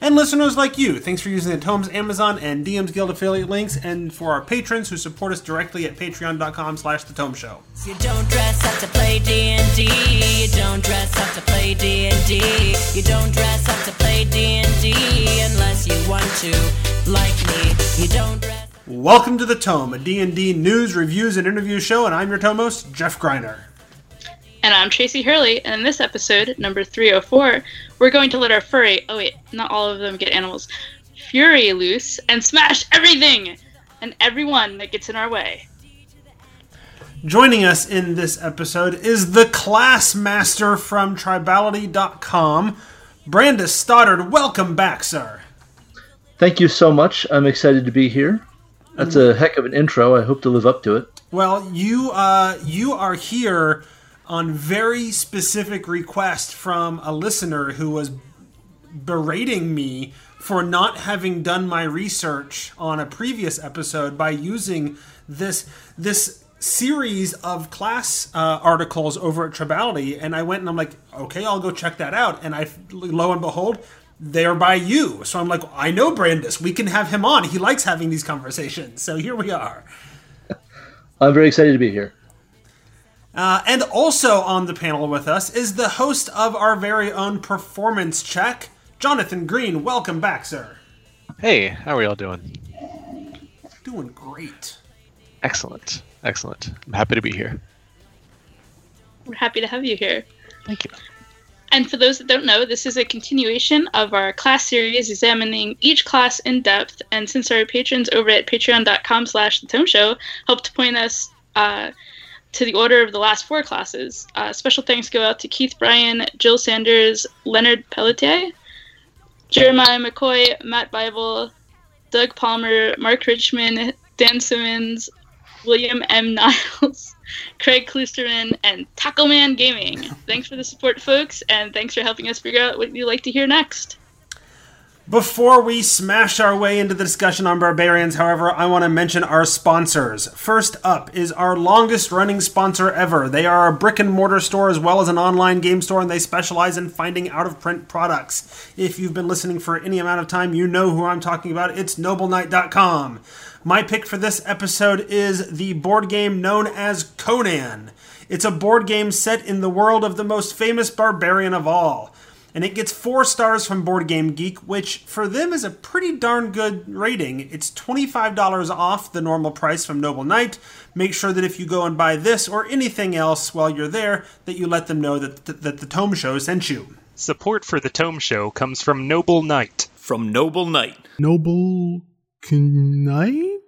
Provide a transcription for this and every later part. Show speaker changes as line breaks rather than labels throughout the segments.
And
listeners like you, thanks for using the Tomes Amazon and DM's Guild affiliate links, and for our patrons who support us directly at patreon.com slash the Tome Show.
You don't dress up to play D&D. You don't dress up to play D&D. You don't dress up to play D&D unless you want to, like me. You don't dress
Welcome to the Tome, a D&D news, reviews, and interview show, and I'm your Tomos, Jeff Greiner.
And I'm Tracy Hurley, and in this episode, number 304, we're going to let our furry, oh wait, not all of them get animals, fury loose and smash everything and everyone that gets in our way.
Joining us in this episode is the class master from tribality.com, Brandes Stoddard. Welcome back, sir.
Thank you so much. I'm excited to be here. That's a heck of an intro. I hope to live up to it.
Well, you uh, you are here on very specific request from a listener who was berating me for not having done my research on a previous episode by using this this series of class uh, articles over at Tribality, and I went and I'm like, okay, I'll go check that out, and I lo and behold. They're by you. So I'm like, I know Brandes. We can have him on. He likes having these conversations. So here we are.
I'm very excited to be here.
Uh, and also on the panel with us is the host of our very own performance check, Jonathan Green. Welcome back, sir.
Hey, how are y'all doing?
Doing great.
Excellent. Excellent. I'm happy to be here.
We're happy to have you here.
Thank you.
And for those that don't know, this is a continuation of our class series examining each class in depth. And since our patrons over at patreon.com slash the tome show helped point us uh, to the order of the last four classes, uh, special thanks go out to Keith Bryan, Jill Sanders, Leonard Pelletier, Jeremiah McCoy, Matt Bible, Doug Palmer, Mark Richmond, Dan Simmons, William M. Niles, Craig Klusterman, and Taco Man Gaming. Thanks for the support, folks, and thanks for helping us figure out what you'd like to hear next.
Before we smash our way into the discussion on barbarians, however, I want to mention our sponsors. First up is our longest running sponsor ever. They are a brick and mortar store as well as an online game store, and they specialize in finding out of print products. If you've been listening for any amount of time, you know who I'm talking about. It's nobleknight.com. My pick for this episode is the board game known as Conan. It's a board game set in the world of the most famous barbarian of all and it gets four stars from Board Game Geek, which for them is a pretty darn good rating. It's $25 off the normal price from Noble Knight. Make sure that if you go and buy this or anything else while you're there, that you let them know that, that, that the Tome Show sent you.
Support for the Tome Show comes from Noble Knight.
From Noble Knight.
Noble Knight?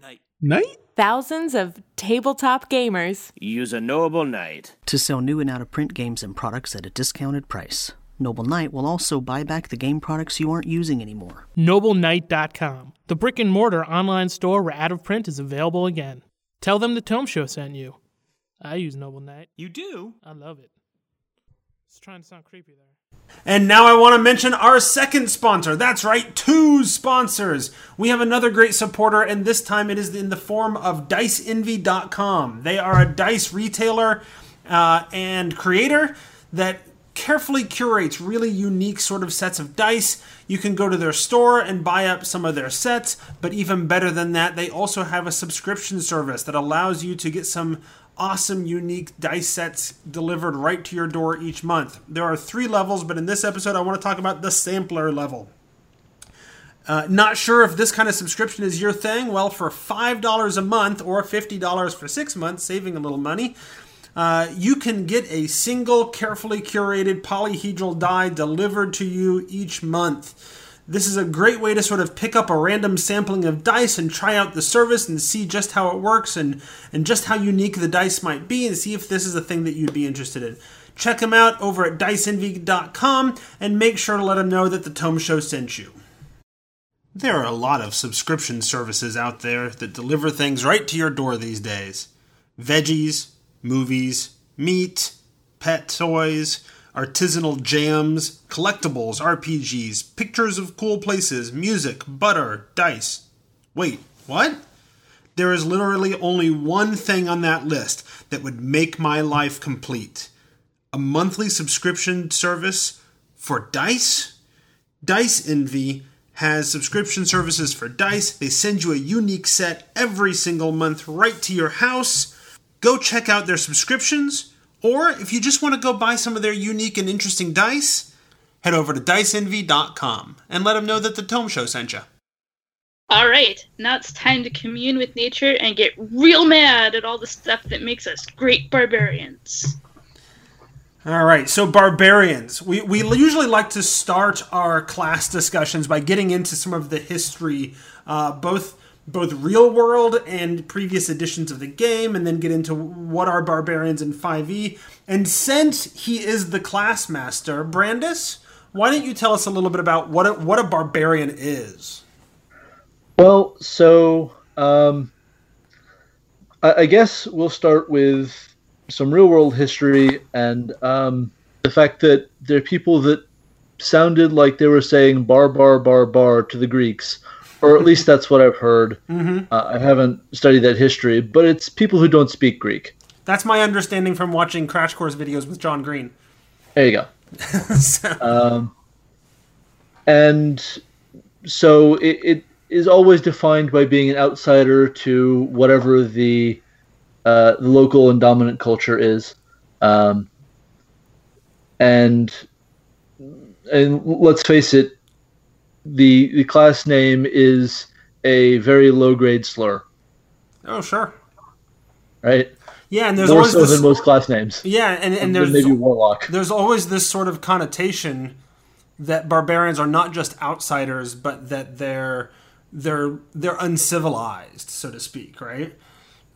Knight.
Knight?
Thousands of tabletop gamers
use a Noble Knight
to sell new and out of print games and products at a discounted price. Noble Knight will also buy back the game products you aren't using anymore.
NobleKnight.com, the brick and mortar online store where out of print is available again. Tell them the Tome Show sent you. I use Noble Knight.
You do?
I love it. It's trying to sound creepy there.
And now I want to mention our second sponsor. That's right, two sponsors. We have another great supporter, and this time it is in the form of DiceEnvy.com. They are a dice retailer uh, and creator that carefully curates really unique sort of sets of dice. You can go to their store and buy up some of their sets, but even better than that, they also have a subscription service that allows you to get some awesome, unique dice sets delivered right to your door each month. There are three levels, but in this episode, I want to talk about the sampler level. Uh, not sure if this kind of subscription is your thing? Well, for $5 a month or $50 for six months, saving a little money, uh, you can get a single, carefully curated polyhedral die delivered to you each month. This is a great way to sort of pick up a random sampling of dice and try out the service and see just how it works and, and just how unique the dice might be and see if this is a thing that you'd be interested in. Check them out over at diceenvy.com and make sure to let them know that the Tome Show sent you. There are a lot of subscription services out there that deliver things right to your door these days veggies, movies, meat, pet toys, artisanal jams, collectibles, RPGs, pictures of cool places, music, butter, dice. Wait, what? There is literally only one thing on that list that would make my life complete a monthly subscription service for dice? Dice Envy has subscription services for dice. They send you a unique set every single month right to your house. Go check out their subscriptions, or if you just want to go buy some of their unique and interesting dice, head over to diceenvy.com and let them know that the Tome Show sent you.
All right, now it's time to commune with nature and get real mad at all the stuff that makes us great barbarians.
All right, so barbarians. We, we usually like to start our class discussions by getting into some of the history, uh, both both real world and previous editions of the game, and then get into what are barbarians in 5e. And since he is the class master, Brandes, why don't you tell us a little bit about what a, what a barbarian is?
Well, so um, I, I guess we'll start with some real world history and um, the fact that there are people that sounded like they were saying bar bar bar bar to the Greeks, or at least that's what I've heard.
Mhm.
Uh, I haven't studied that history, but it's people who don't speak Greek.
That's my understanding from watching Crash Course videos with John Green.
There you go. um, and so it, it is always defined by being an outsider to whatever the uh, the local and dominant culture is, um, and and let's face it, the the class name is a very low grade slur,
Oh, sure.
right?
Yeah, and there's
more
always
so
this,
than most class names.
Yeah, and, and there's
maybe warlock.
There's always this sort of connotation that barbarians are not just outsiders, but that they're they're they're uncivilized, so to speak, right?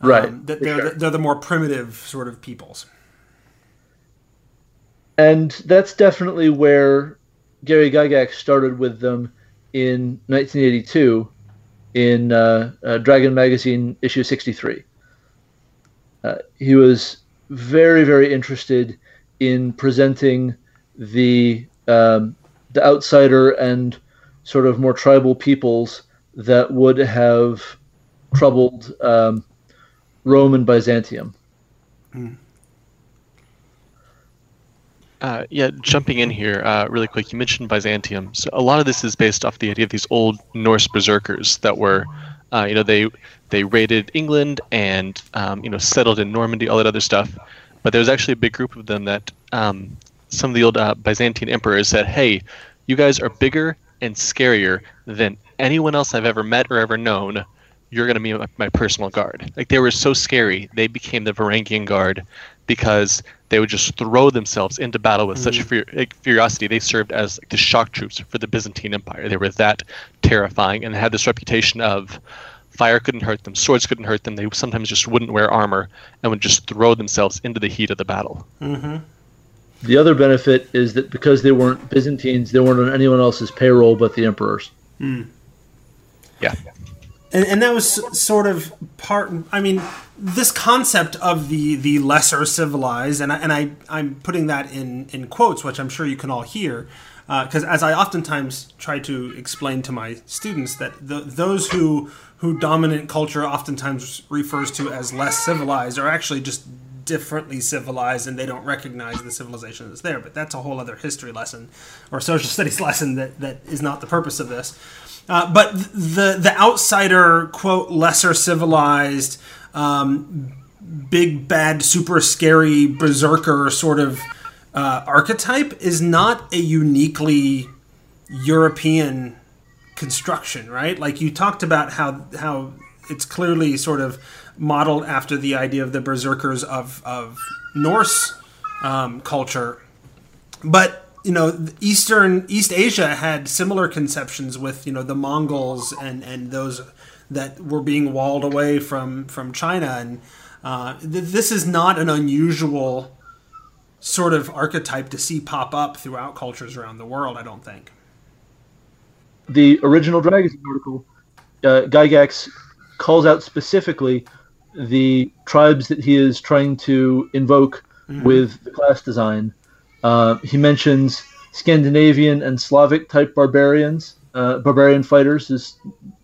Um, right,
that they're
sure.
the, they're the more primitive sort of peoples.
and that's definitely where Gary Gygax started with them in 1982 in uh, uh, Dragon Magazine issue 63. Uh, he was very, very interested in presenting the um, the outsider and sort of more tribal peoples that would have troubled um, Rome and Byzantium.
Uh, yeah, jumping in here uh, really quick, you mentioned Byzantium. So a lot of this is based off the idea of these old Norse berserkers that were, uh, you know, they they raided England and um, you know settled in Normandy, all that other stuff. But there was actually a big group of them that um, some of the old uh, Byzantine emperors said, "Hey, you guys are bigger and scarier than anyone else I've ever met or ever known. You're going to be my, my personal guard." Like they were so scary, they became the Varangian guard because they would just throw themselves into battle with such fear, like, furiosity. They served as like, the shock troops for the Byzantine Empire. They were that terrifying and had this reputation of fire couldn't hurt them, swords couldn't hurt them. They sometimes just wouldn't wear armor and would just throw themselves into the heat of the battle.
Mm-hmm.
The other benefit is that because they weren't Byzantines, they weren't on anyone else's payroll but the emperor's.
Hmm.
Yeah.
And, and that was sort of part i mean this concept of the the lesser civilized and I, and I i'm putting that in in quotes which i'm sure you can all hear uh, because as i oftentimes try to explain to my students that the, those who who dominant culture oftentimes refers to as less civilized are actually just differently civilized and they don't recognize the civilization that's there. But that's a whole other history lesson or social studies lesson that that is not the purpose of this uh, but the the outsider quote lesser civilized um, big bad super scary berserker sort of uh, archetype is not a uniquely European construction, right? Like you talked about how how it's clearly sort of modeled after the idea of the berserkers of of Norse um, culture, but you know eastern east asia had similar conceptions with you know the mongols and and those that were being walled away from from china and uh, th- this is not an unusual sort of archetype to see pop up throughout cultures around the world i don't think
the original Dragon article, uh, Gygax calls out specifically the tribes that he is trying to invoke
Mhm.
with the class design. Uh, he mentions Scandinavian and Slavic type barbarians, uh, barbarian fighters is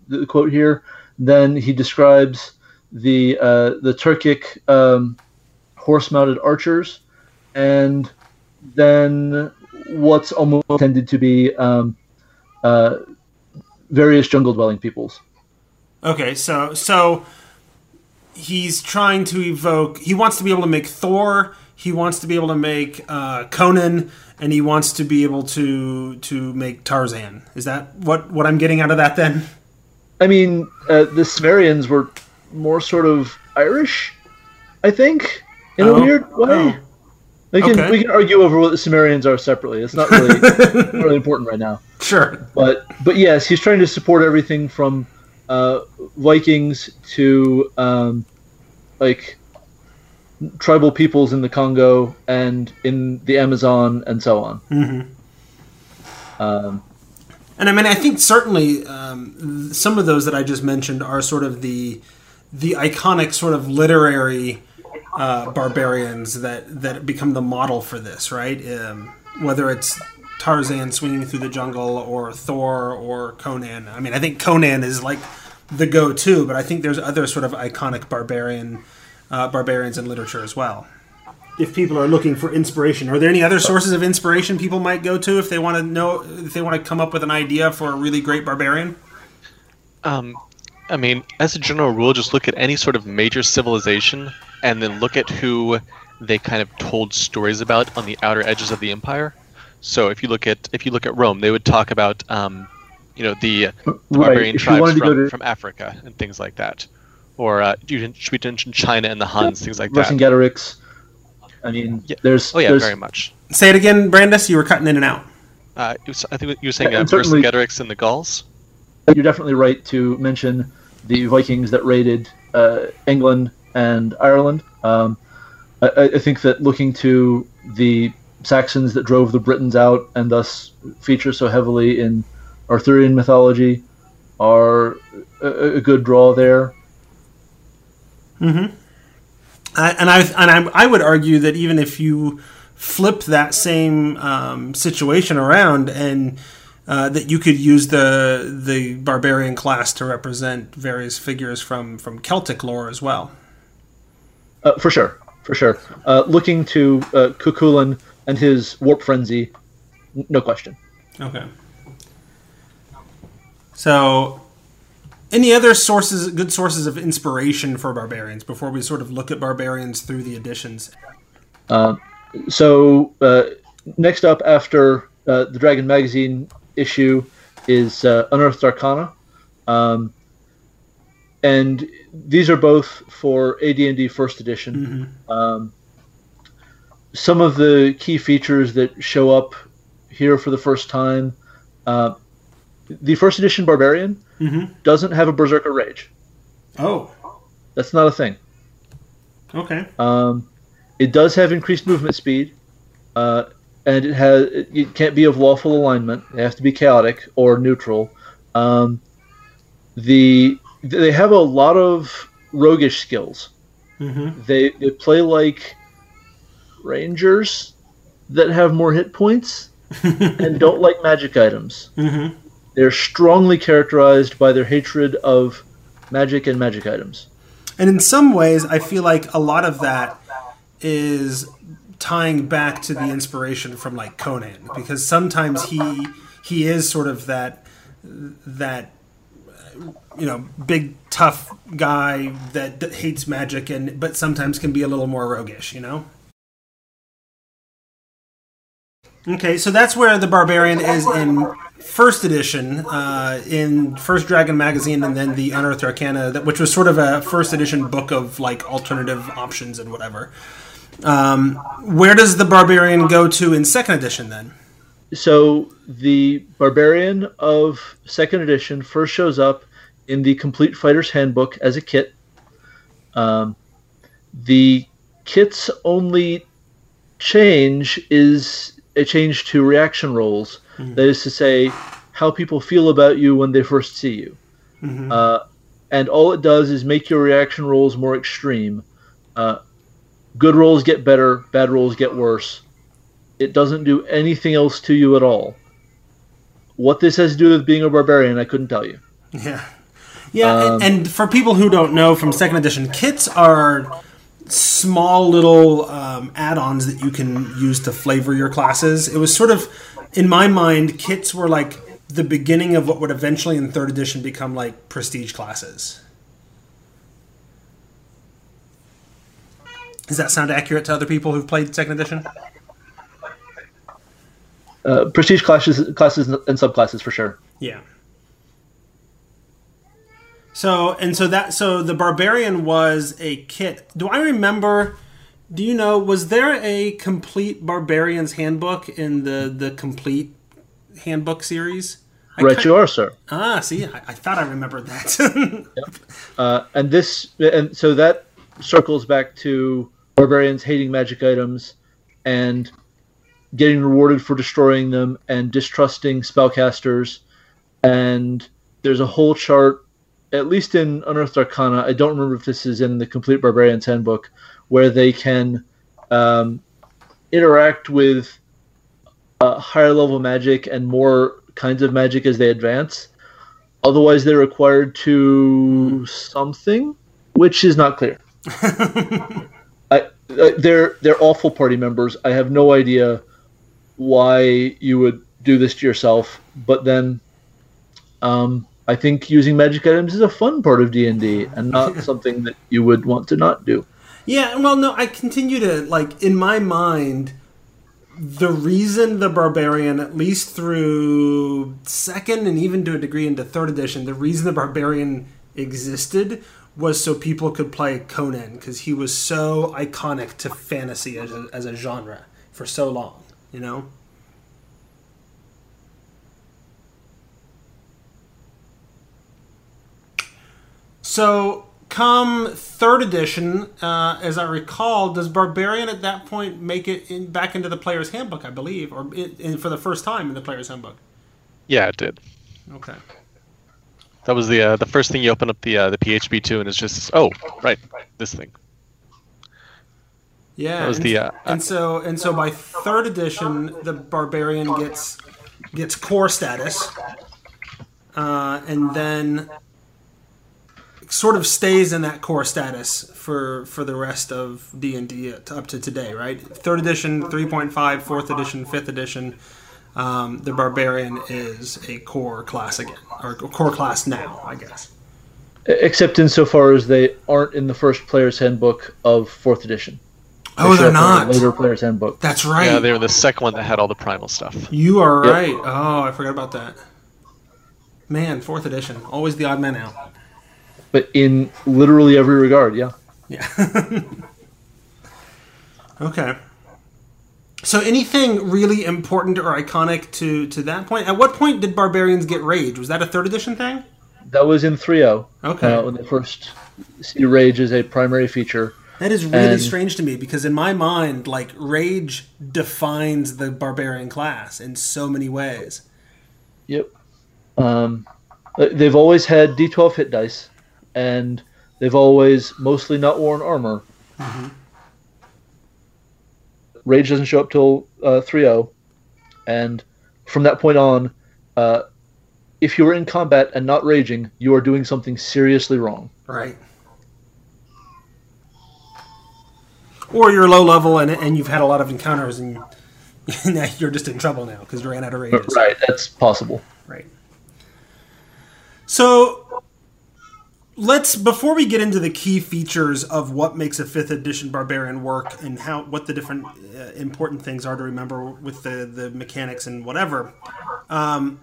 the quote here. Then he describes the uh, the Turkic um, horse-mounted archers, and then what's almost intended to be um, uh, various jungle-dwelling peoples.
Okay, so so he's trying to evoke. He wants to be able to make Thor. He wants to be able to make uh, Conan, and he wants to be able to to make Tarzan. Is that what what I'm getting out of that? Then
I mean, uh, the Cimmerians were more sort of Irish, I think, in
Oh,
a weird way.
oh.
We can
Okay.
we can argue over what the Cimmerians are separately. It's not really not really important right now.
Sure.
But but yes, he's trying to support everything from uh, Vikings to um, like tribal peoples in the Congo and in the Amazon and so on.
Mm-hmm.
Um,
And I mean, I think certainly um, some of those that I just mentioned are sort of the the iconic sort of literary uh, barbarians that that become the model for this, right? Um, whether it's Tarzan swinging through the jungle or Thor or Conan. I mean, I think Conan is like the go-to, but I think there's other sort of iconic barbarian uh, barbarians in literature as well. If people are looking for inspiration, are there any other sources of inspiration people might go to if they want to know if they want to come up with an idea for a really great barbarian?
Um, I mean, as a general rule, just look at any sort of major civilization and then look at who they kind of told stories about on the outer edges of the empire. So if you look at if you look at Rome, they would talk about um, you know the, the
Right,
barbarian
if
tribes
wanted to
from,
to-
from Africa and things like that. Or uh, you can, should we mention China and the Huns, things like that.
Vercingetorix. I mean,
Yeah.
there's
Oh yeah,
there's,
very much.
Say it again, Brandes. You were cutting in and out.
Uh, was- I think you were saying
Yeah,
uh,
and certainly-
Vercingetorix and the Gauls.
you're definitely right to mention the Vikings that raided uh, England and Ireland. Um, I, I I think that looking to the Saxons that drove the Britons out and thus feature so heavily in Arthurian mythology are a, a good draw there.
Mm-hmm. I, and I and I, I would argue that even if you flip that same um, situation around and uh, that you could use the the barbarian class to represent various figures from from Celtic lore as well.
Uh, for sure, for sure. Uh, looking to uh, and his warp frenzy, no question.
Okay. So, any other sources, good sources of inspiration for barbarians before we sort of look at barbarians through the editions?
Uh, so uh, next up after uh, the Dragon Magazine issue is uh, Unearthed Arcana, um, and these are both for AD&D First Edition. Um, some of the key features that show up here for the first time. The first edition Barbarian
Mm-hmm.
doesn't have a Berserker Rage.
Oh,
That's not a thing.
okay.
Um, it does have increased movement speed, uh, and it has it, it can't be of lawful alignment. It has to be chaotic or neutral. Um, the they have a lot of roguish skills.
Mm-hmm.
They they play like rangers that have more hit points and don't like magic items.
Mm-hmm.
They're strongly characterized by their hatred of magic and magic items.
And in some ways, I feel like a lot of that is tying back to the inspiration from like Conan, because sometimes he he is sort of that that you know big tough guy that hates magic and but sometimes can be a little more roguish, you know. Okay, so that's where the barbarian is in first edition, uh, in First Dragon magazine, and then the Unearthed Arcana, that, which was sort of a first edition book of like alternative options and whatever. Um, where does the barbarian go to in second edition then?
So the barbarian of second edition first shows up in the Complete Fighter's Handbook as a kit. Um, the kit's only change is a change to reaction rolls. That is to say, how people feel about you when they first see you.
Mhm.
Uh, and all it does is make your reaction rolls more extreme. Uh, good rolls get better, bad rolls get worse. It doesn't do anything else to you at all. What this has to do with being a barbarian, I couldn't tell you.
Yeah. Yeah,
Um,
and, and for people who don't know from second edition, kits are small little um, add-ons that you can use to flavor your classes. It was sort of, in my mind, kits were like the beginning of what would eventually in third edition become like prestige classes. Does that sound accurate to other people who've played second edition?
Uh, prestige classes, classes, and subclasses for sure.
Yeah. So and so that so the barbarian was a kit. Do I remember? Do you know? Was there a complete barbarian's handbook in the the complete handbook series? I
you are, sir.
Ah, see, I, I thought I remembered that.
Uh, and this, and so that circles back to barbarians hating magic items and getting rewarded for destroying them and distrusting spellcasters. And there's a whole chart, at least in Unearthed Arcana. I don't remember if this is in the Complete Barbarian's Handbook, where they can um, interact with uh, higher level magic and more kinds of magic as they advance. Otherwise, they're required to something, which is not clear. I, uh, they're they're awful party members. I have no idea why you would do this to yourself. But then, um, I think using magic items is a fun part of D and D, and not something that you would want to not do.
Yeah, well, no, I continue to like in my mind. The reason the barbarian, at least through second and even to a degree into third edition, the reason the barbarian existed was so people could play Conan because he was so iconic to fantasy as a, as a genre for so long. You know. So, come third edition, uh, as I recall, does Barbarian at that point make it in, back into the player's handbook? I believe, or it, in, for the first time in the player's handbook.
Yeah, it did.
Okay.
That was the uh, the first thing you open up the uh, the PHB to, and it's just oh right, this thing.
Yeah,
That was
and,
the, uh,
and so and so by third edition, the barbarian gets gets core status, uh, and then sort of stays in that core status for for the rest of D and D up to today. Right, third edition, 3.5, fourth edition, fifth edition. Um, the barbarian is a core class again, or core class now, I guess.
Except insofar as they aren't in the first player's handbook of fourth edition. They
Oh,
show
they're
up the
not.
Later player's handbook.
That's right.
Yeah, they were the second one that had all the primal stuff.
You are
Yep.
right. Oh, I forgot about that. Man, fourth edition, always the odd man out.
But in literally every regard, yeah.
Yeah. okay. So, anything really important or iconic to to that point? At what point did barbarians get rage? Was that a third edition thing?
That was in 3.0.
Okay.
Uh, when they first see Rage as a primary feature.
That is really
And-
strange to me because in my mind, like rage defines the barbarian class in so many ways.
Yep. Um, they've always had D12 hit dice, and they've always mostly not worn armor. Rage doesn't show up till uh, 3.0, and from that point on, uh, if you are in combat and not raging, you are doing something seriously wrong.
Right. Or you're low level and, and you've had a lot of encounters and now you're just in trouble now because you ran out of rages.
Right, that's possible.
Right. So let's before we get into the key features of what makes a fifth edition barbarian work and how what the different uh, important things are to remember with the the mechanics and whatever. Um,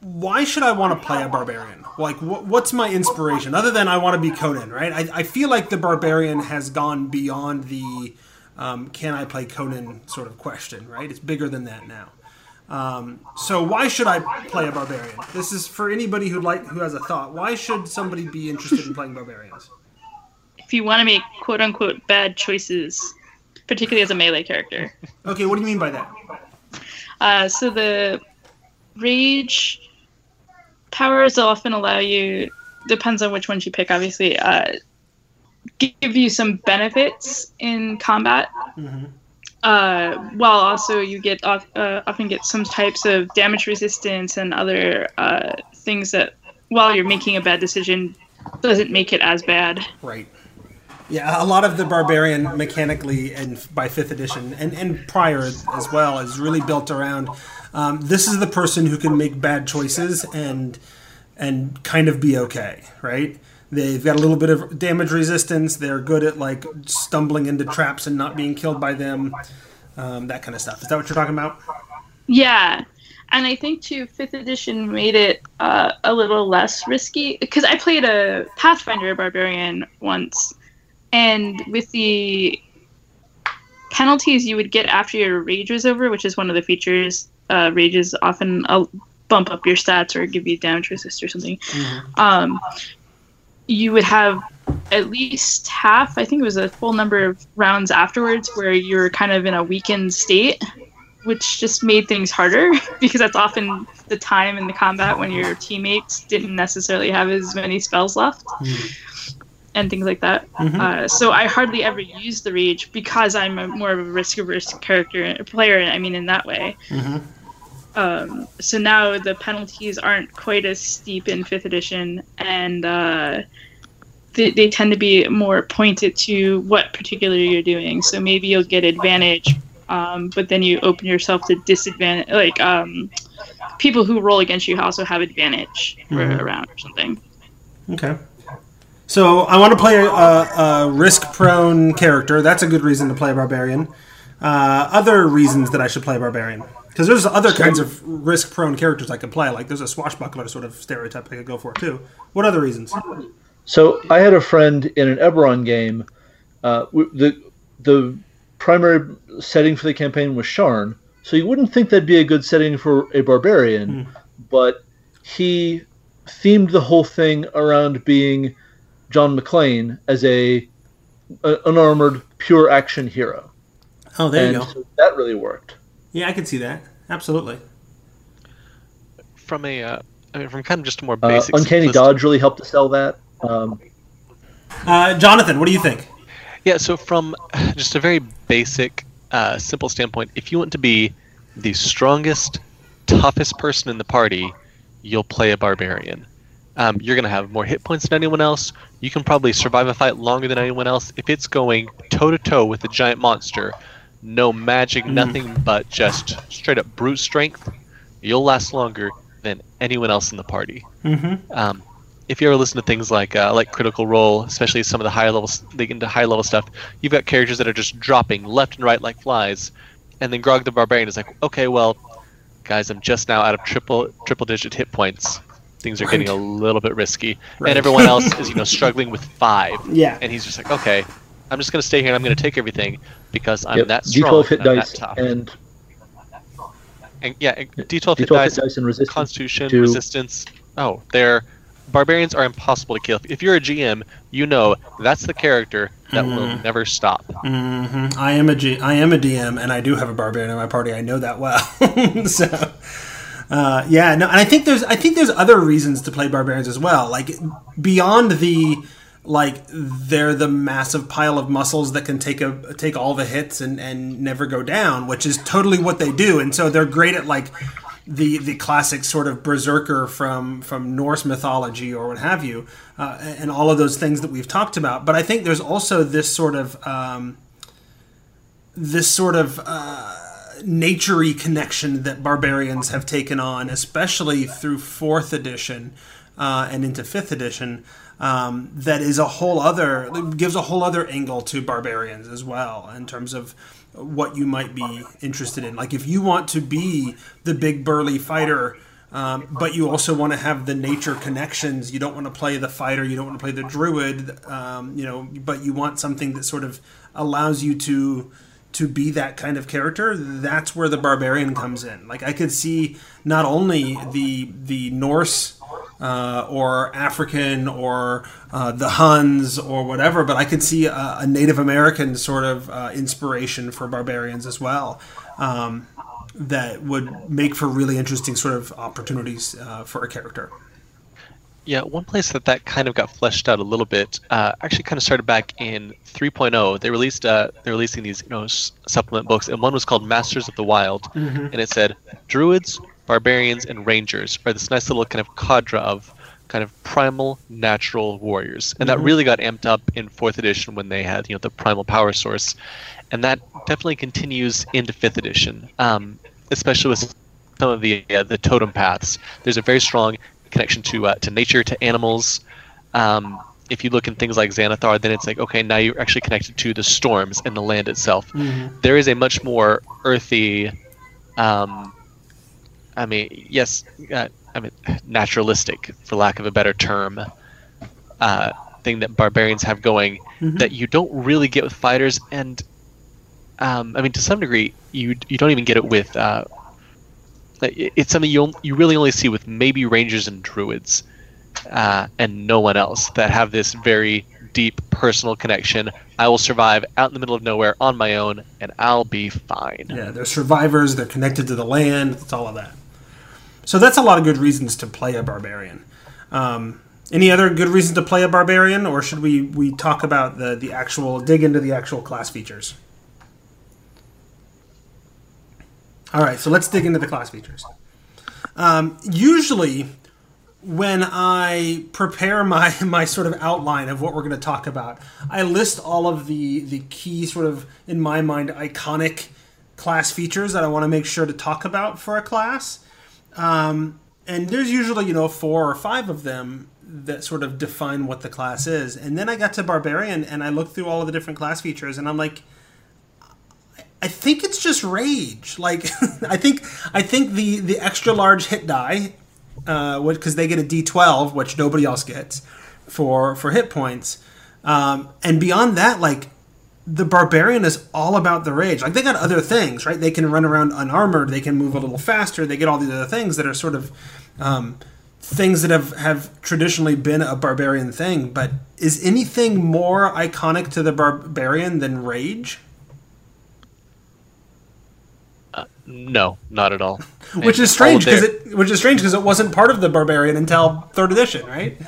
why should I want to play a barbarian? Like, wh- what's my inspiration other than I want to be Conan? Right? I, I feel like the barbarian has gone beyond the um, can I play Conan sort of question. Right? It's bigger than that now. Um, so why should I play a barbarian? This is for anybody who like who has a thought. Why should somebody be interested in playing barbarians?
If you want to make quote unquote bad choices, particularly as a melee character.
Okay, what do you mean by that?
Uh, so the rage powers often allow you, depends on which ones you pick, obviously, uh, give you some benefits in combat. Uh, while also you get uh, often get some types of damage resistance and other uh, things that, while you're making a bad decision, doesn't make it as bad.
Right. Yeah, a lot of the barbarian mechanically and by fifth edition and, and prior as well is really built around um, this is the person who can make bad choices and and kind of be okay, right? They've got a little bit of damage resistance. They're good at like stumbling into traps and not being killed by them. Um, that kind of stuff. Is that what you're talking about?
Yeah, and I think too, fifth edition made it uh, a little less risky because I played a Pathfinder barbarian once, and with the penalties you would get after your rage was over, which is one of the features, uh, rages often uh, bump up your stats or give you damage resist or something. Um, you would have at least half, I think it was a full number of rounds afterwards, where you're kind of in a weakened state, which just made things harder because that's often the time in the combat when your teammates didn't necessarily have as many spells left and things like that.
Mhm.
Uh, so I hardly ever use the rage because I'm a, more of a risk averse character player. I mean, in that way.
Mm-hmm.
Um, so now the penalties aren't quite as steep in fifth edition, and uh, they, they tend to be more pointed to what particularly you're doing. So maybe you'll get advantage, um, but then you open yourself to disadvantage. Like um, people who roll against you also have advantage for
Mhm.
a round or something.
Okay. So I want to play a, a risk-prone character. That's a good reason to play barbarian. Uh, other reasons that I should play barbarian because there's other kinds of risk-prone characters I could play. Like there's a swashbuckler sort of stereotype I could go for too. What other reasons?
So I had a friend in an Eberron game. Uh, the the primary setting for the campaign was Sharn, so you wouldn't think that'd be a good setting for a barbarian, but he themed the whole thing around being John McClane as a, a unarmored pure action hero.
Oh, there
and
you go.
So that really worked.
Yeah, I can see that. Absolutely.
From a, uh, I mean, from kind of just a more
Uh,
basic.
Uncanny
simplistic-
Dodge really helped to sell that. Um,
Uh, Jonathan, what do you think?
Yeah, so from just a very basic, uh, simple standpoint, if you want to be the strongest, toughest person in the party, you'll play a barbarian. Um, you're going to have more hit points than anyone else. You can probably survive a fight longer than anyone else. If it's going toe to toe with a giant monster, no magic,
Mm.
nothing but just straight up brute strength, you'll last longer than anyone else in the party.
Mm-hmm.
Um, if you ever listen to things like uh, like Critical Role, especially some of the higher levels, they get into high level stuff. You've got characters that are just dropping left and right like flies, and then Grog the Barbarian is like, okay, well, guys, I'm just now out of triple triple digit hit points. Things are getting a little bit risky,
Right.
and everyone else is you know struggling with five.
Yeah.
and he's just like, okay, I'm just gonna stay here and I'm gonna take everything because I'm
yep,
that strong.
D12 hit
and
dice
that tough.
and
And yeah, and D12 hit
D12
dice,
hit dice and resistance
Constitution,
to-
resistance. Oh, they're barbarians are impossible to kill. If you're a GM, you know that's the character that will
Mhm.
never stop.
hmm I am a G. I am a DM, and I do have a barbarian in my party. I know that well. so, uh, yeah, no, and I think there's I think there's other reasons to play barbarians as well. Like beyond the like they're the massive pile of muscles that can take a take all the hits and and never go down, which is totally what they do. And so they're great at like the the classic sort of berserker from from Norse mythology or what have you, uh, and all of those things that we've talked about. But I think there's also this sort of um, this sort of uh, naturey connection that barbarians have taken on, especially through fourth edition uh, and into fifth edition. Um, that is a whole other gives a whole other angle to barbarians as well in terms of what you might be interested in. Like if you want to be the big burly fighter, um, but you also want to have the nature connections. You don't want to play the fighter. You don't want to play the druid. Um, you know, but you want something that sort of allows you to to be that kind of character. That's where the barbarian comes in. Like I could see not only the the Norse uh, or African or uh, the Huns or whatever, but I could see a, a Native American sort of uh, inspiration for barbarians as well. Um, that would make for really interesting sort of opportunities uh, for a character.
Yeah, one place that that kind of got fleshed out a little bit uh, actually kind of started back in 3.0. They released uh, they're releasing these you know s- supplement books, and one was called Masters of the Wild,
Mhm.
and it said druids, barbarians, and rangers are this nice little kind of cadre of kind of primal natural warriors, and that
Mhm.
really got amped up in fourth edition when they had you know the primal power source, and that definitely continues into fifth edition, um, especially with some of the uh, the totem paths. There's a very strong connection to uh, to nature, to animals. Um, if you look in things like Xanathar, then it's like okay, now you're actually connected to the storms and the land itself.
Mhm.
There is a much more earthy, um, I mean, yes, uh, I mean naturalistic, for lack of a better term, uh, thing that barbarians have going
Mhm.
that you don't really get with fighters, and um, I mean to some degree you you don't even get it with. Uh, it's something you you really only see with maybe rangers and druids, uh, and no one else that have this very deep personal connection. I will survive out in the middle of nowhere on my own, and I'll be fine.
Yeah, they're survivors. They're connected to the land. It's all of that. So that's a lot of good reasons to play a barbarian. Um, any other good reasons to play a barbarian, or should we we talk about the the actual dig into the actual class features? All right, so let's dig into the class features. Um, usually, when I prepare my my sort of outline of what we're going to talk about, I list all of the the key sort of in my mind iconic class features that I want to make sure to talk about for a class. Um, and there's usually you know four or five of them that sort of define what the class is. And then I got to barbarian and I looked through all of the different class features and I'm like I think it's just rage. Like I think I think the the extra large hit die, uh, because they get a D12, which nobody else gets for for hit points, um, and beyond that, like the barbarian is all about the rage. Like they got other things, right? They can run around unarmored. They can move a little faster. They get all these other things that are sort of um, things that have have traditionally been a barbarian thing. But is anything more iconic to the barbarian than rage?
No, not at all.
which is strange because it which is strange because it wasn't part of the barbarian until third edition, right?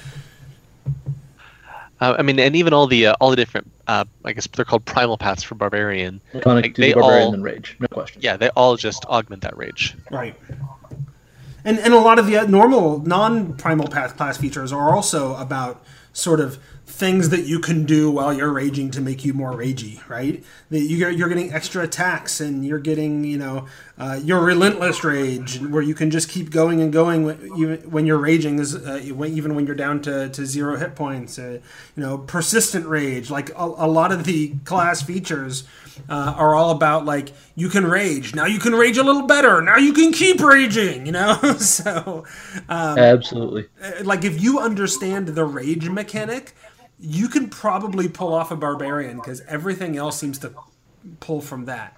Uh, I mean, and even all the uh, all the different, uh, I guess they're called primal paths for barbarian.
Iconic
Like, they
the barbarian
all,
than rage, no question.
yeah, they all just augment that rage.
Right. And and a lot of the uh, normal non primal path class features are also about sort of things that you can do while you're raging to make you more ragey, right? That you you're getting extra attacks and you're getting you know uh, your relentless rage where you can just keep going and going when, you're raging is uh, even when you're down to, to zero hit points. Uh, you know persistent rage like a, a lot of the class features uh, are all about like you can rage now you can rage a little better now you can keep raging you know so um,
Absolutely.
uh, like if you understand the rage mechanic you can probably pull off a barbarian because everything else seems to pull from that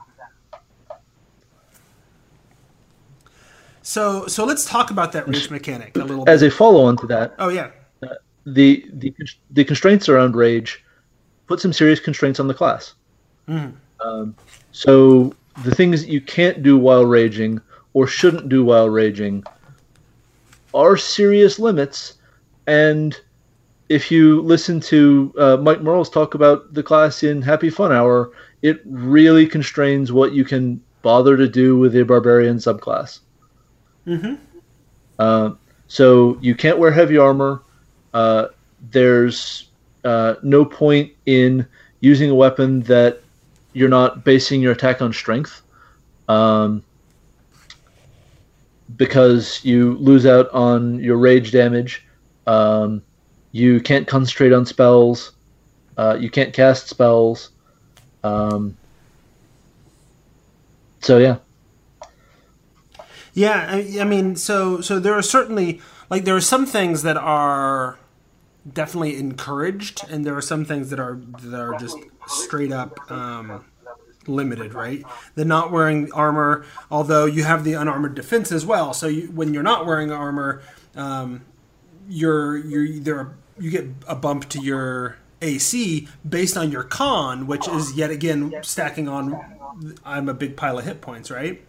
so so let's talk about that rage mechanic a little
As
bit
a follow-on to that,
oh yeah
the the the constraints around rage put some serious constraints on the class.
Mhm.
Um, so the things that you can't do while raging or shouldn't do while raging are serious limits. And if you listen to uh, Mike Mearls talk about the class in Happy Fun Hour, it really constrains what you can bother to do with a barbarian subclass.
mm-hmm.
Uh, so you can't wear heavy armor. Uh, there's uh, no point in using a weapon that you're not basing your attack on strength, um, because you lose out on your rage damage. Um, you can't concentrate on spells. Uh, you can't cast spells. Um, so yeah.
Yeah, I, I mean, so so there are certainly like there are some things that are definitely encouraged, and there are some things that are that are just straight up um, limited. Right, the not wearing armor, although you have the unarmored defense as well. So you, when you're not wearing armor, um, you're you're there you get a bump to your AC based on your con, which is yet again stacking on. I'm a big pile of hit points, right?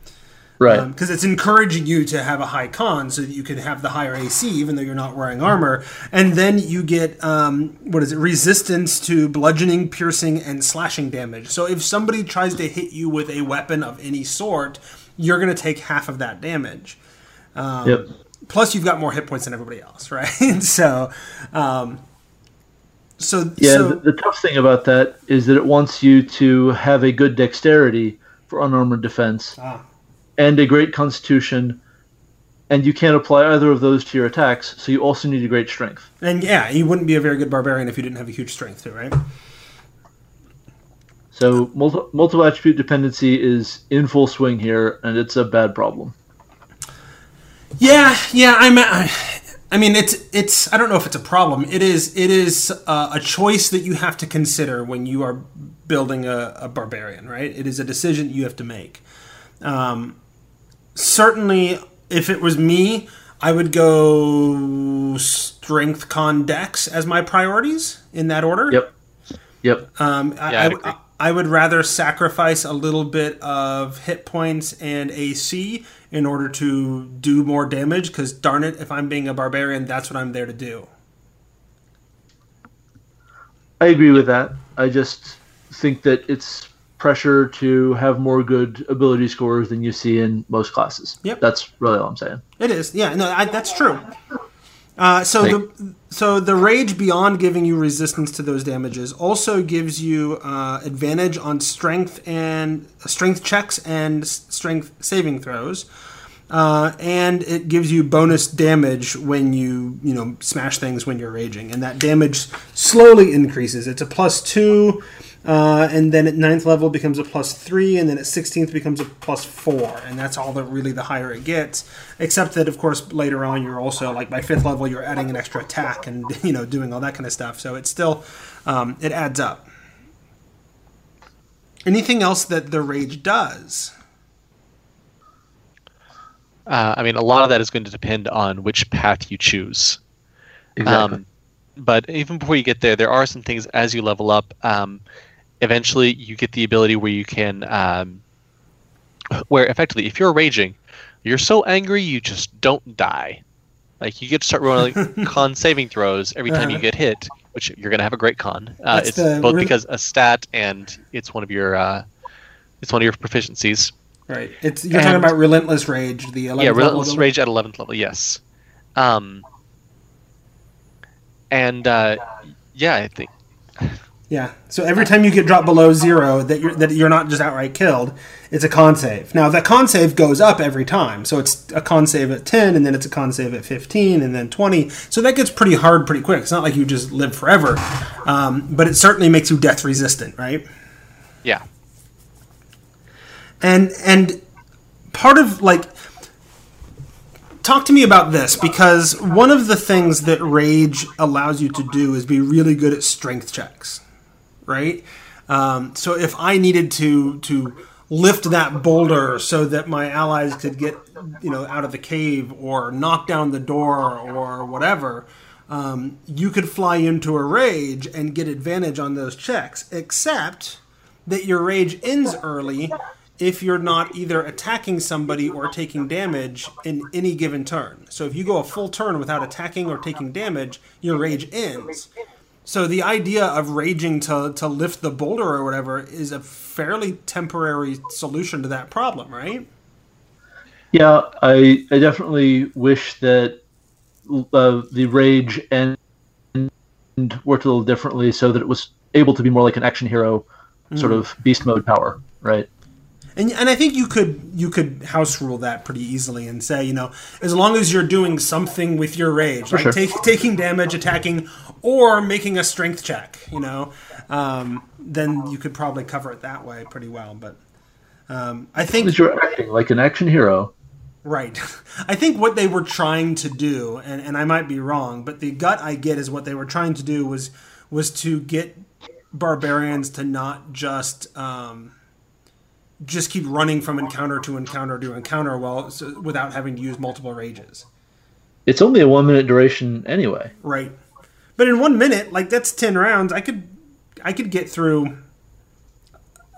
Right.
Because it's encouraging you to have a high con so that you can have the higher AC, even though you're not wearing armor. And then you get, um, what is it, resistance to bludgeoning, piercing, and slashing damage. So if somebody tries to hit you with a weapon of any sort, you're going to take half of that damage. Um,
Yep.
Plus, you've got more hit points than everybody else, right? so, um, so
Yeah,
so,
the, the tough thing about that is that it wants you to have a good dexterity for unarmored defense
Ah.
and a great constitution, and you can't apply either of those to your attacks, so you also need a great strength.
and yeah, you wouldn't be a very good barbarian if you didn't have a huge strength too, right?
So multi- multiple attribute dependency is in full swing here, and it's a bad problem.
Yeah, yeah. I'm. I, I mean, it's it's. I don't know if it's a problem. It is. It is uh, a choice that you have to consider when you are building a, a barbarian, right? It is a decision you have to make. Um, certainly, if it was me, I would go strength, con, dex as my priorities in that order.
Yep. Yep.
Um,
Yeah, I'd
I- I would rather sacrifice a little bit of hit points and AC in order to do more damage. Because darn it, if I'm being a barbarian, that's what I'm there to do.
I agree with that. I just think that it's pressure to have more good ability scores than you see in most classes.
Yep.
That's really all I'm saying.
It is, yeah, no, I, that's true. Uh, so the so the rage beyond giving you resistance to those damages also gives you uh, advantage on strength and strength checks and strength saving throws, uh, and it gives you bonus damage when you you know smash things when you're raging, and that damage slowly increases. It's a plus two. Uh, and then at ninth level becomes a plus three, and then at sixteenth becomes a plus four, and that's all that really the higher it gets. Except that, of course, later on you're also like by fifth level you're adding an extra attack and you know doing all that kind of stuff. So it's still um, it adds up. Anything else that the rage does?
Uh, I mean, a lot of that is going to depend on which path you choose.
Exactly.
Um, but even before you get there, there are some things as you level up. Um, eventually, you get the ability where you can, um, where effectively, if you're raging, you're so angry you just don't die. Like you get to start rolling con saving throws every time you
Uh-huh.
get hit, which you're going to have a great con. Uh, it's
the
both because a stat and it's one of your uh, it's one of your proficiencies.
Right. It's you're talking about relentless rage. The 11th
yeah, relentless
ability?
rage at eleventh level. Yes. Um. And uh, yeah, I think
Yeah. So every time you get dropped below zero, that you're that you're not just outright killed, it's a con save. Now that con save goes up every time, so it's a con save at ten, and then it's a con save at fifteen, and then twenty. So that gets pretty hard pretty quick. It's not like you just live forever, um, but it certainly makes you death resistant, right?
yeah.
and and part of like talk to me about this because one of the things that rage allows you to do is be really good at strength checks right um, so if i needed to to lift that boulder so that my allies could get you know out of the cave or knock down the door or whatever um, you could fly into a rage and get advantage on those checks except that your rage ends early if you're not either attacking somebody or taking damage in any given turn. So if you go a full turn without attacking or taking damage, your rage ends. So the idea of raging to, to lift the boulder or whatever is a fairly temporary solution to that problem, right?
Yeah, I, I definitely wish that uh, the rage and worked a little differently so that it was able to be more like an action hero sort
Mhm.
of beast mode power, right?
And, and I think you could you could house rule that pretty easily and say you know as long as you're doing something with your rage
For
like
sure.
take, taking damage attacking or making a strength check you know um, then you could probably cover it that way pretty well but um, I think
As you're acting like an action hero.
Right. I think what they were trying to do, and, and I might be wrong, but the gut I get is what they were trying to do was was to get barbarians to not just um, just keep running from encounter to encounter to encounter while so, without having to use multiple rages.
It's only a one minute duration anyway.
Right. But in one minute, like that's ten rounds, I could I could get through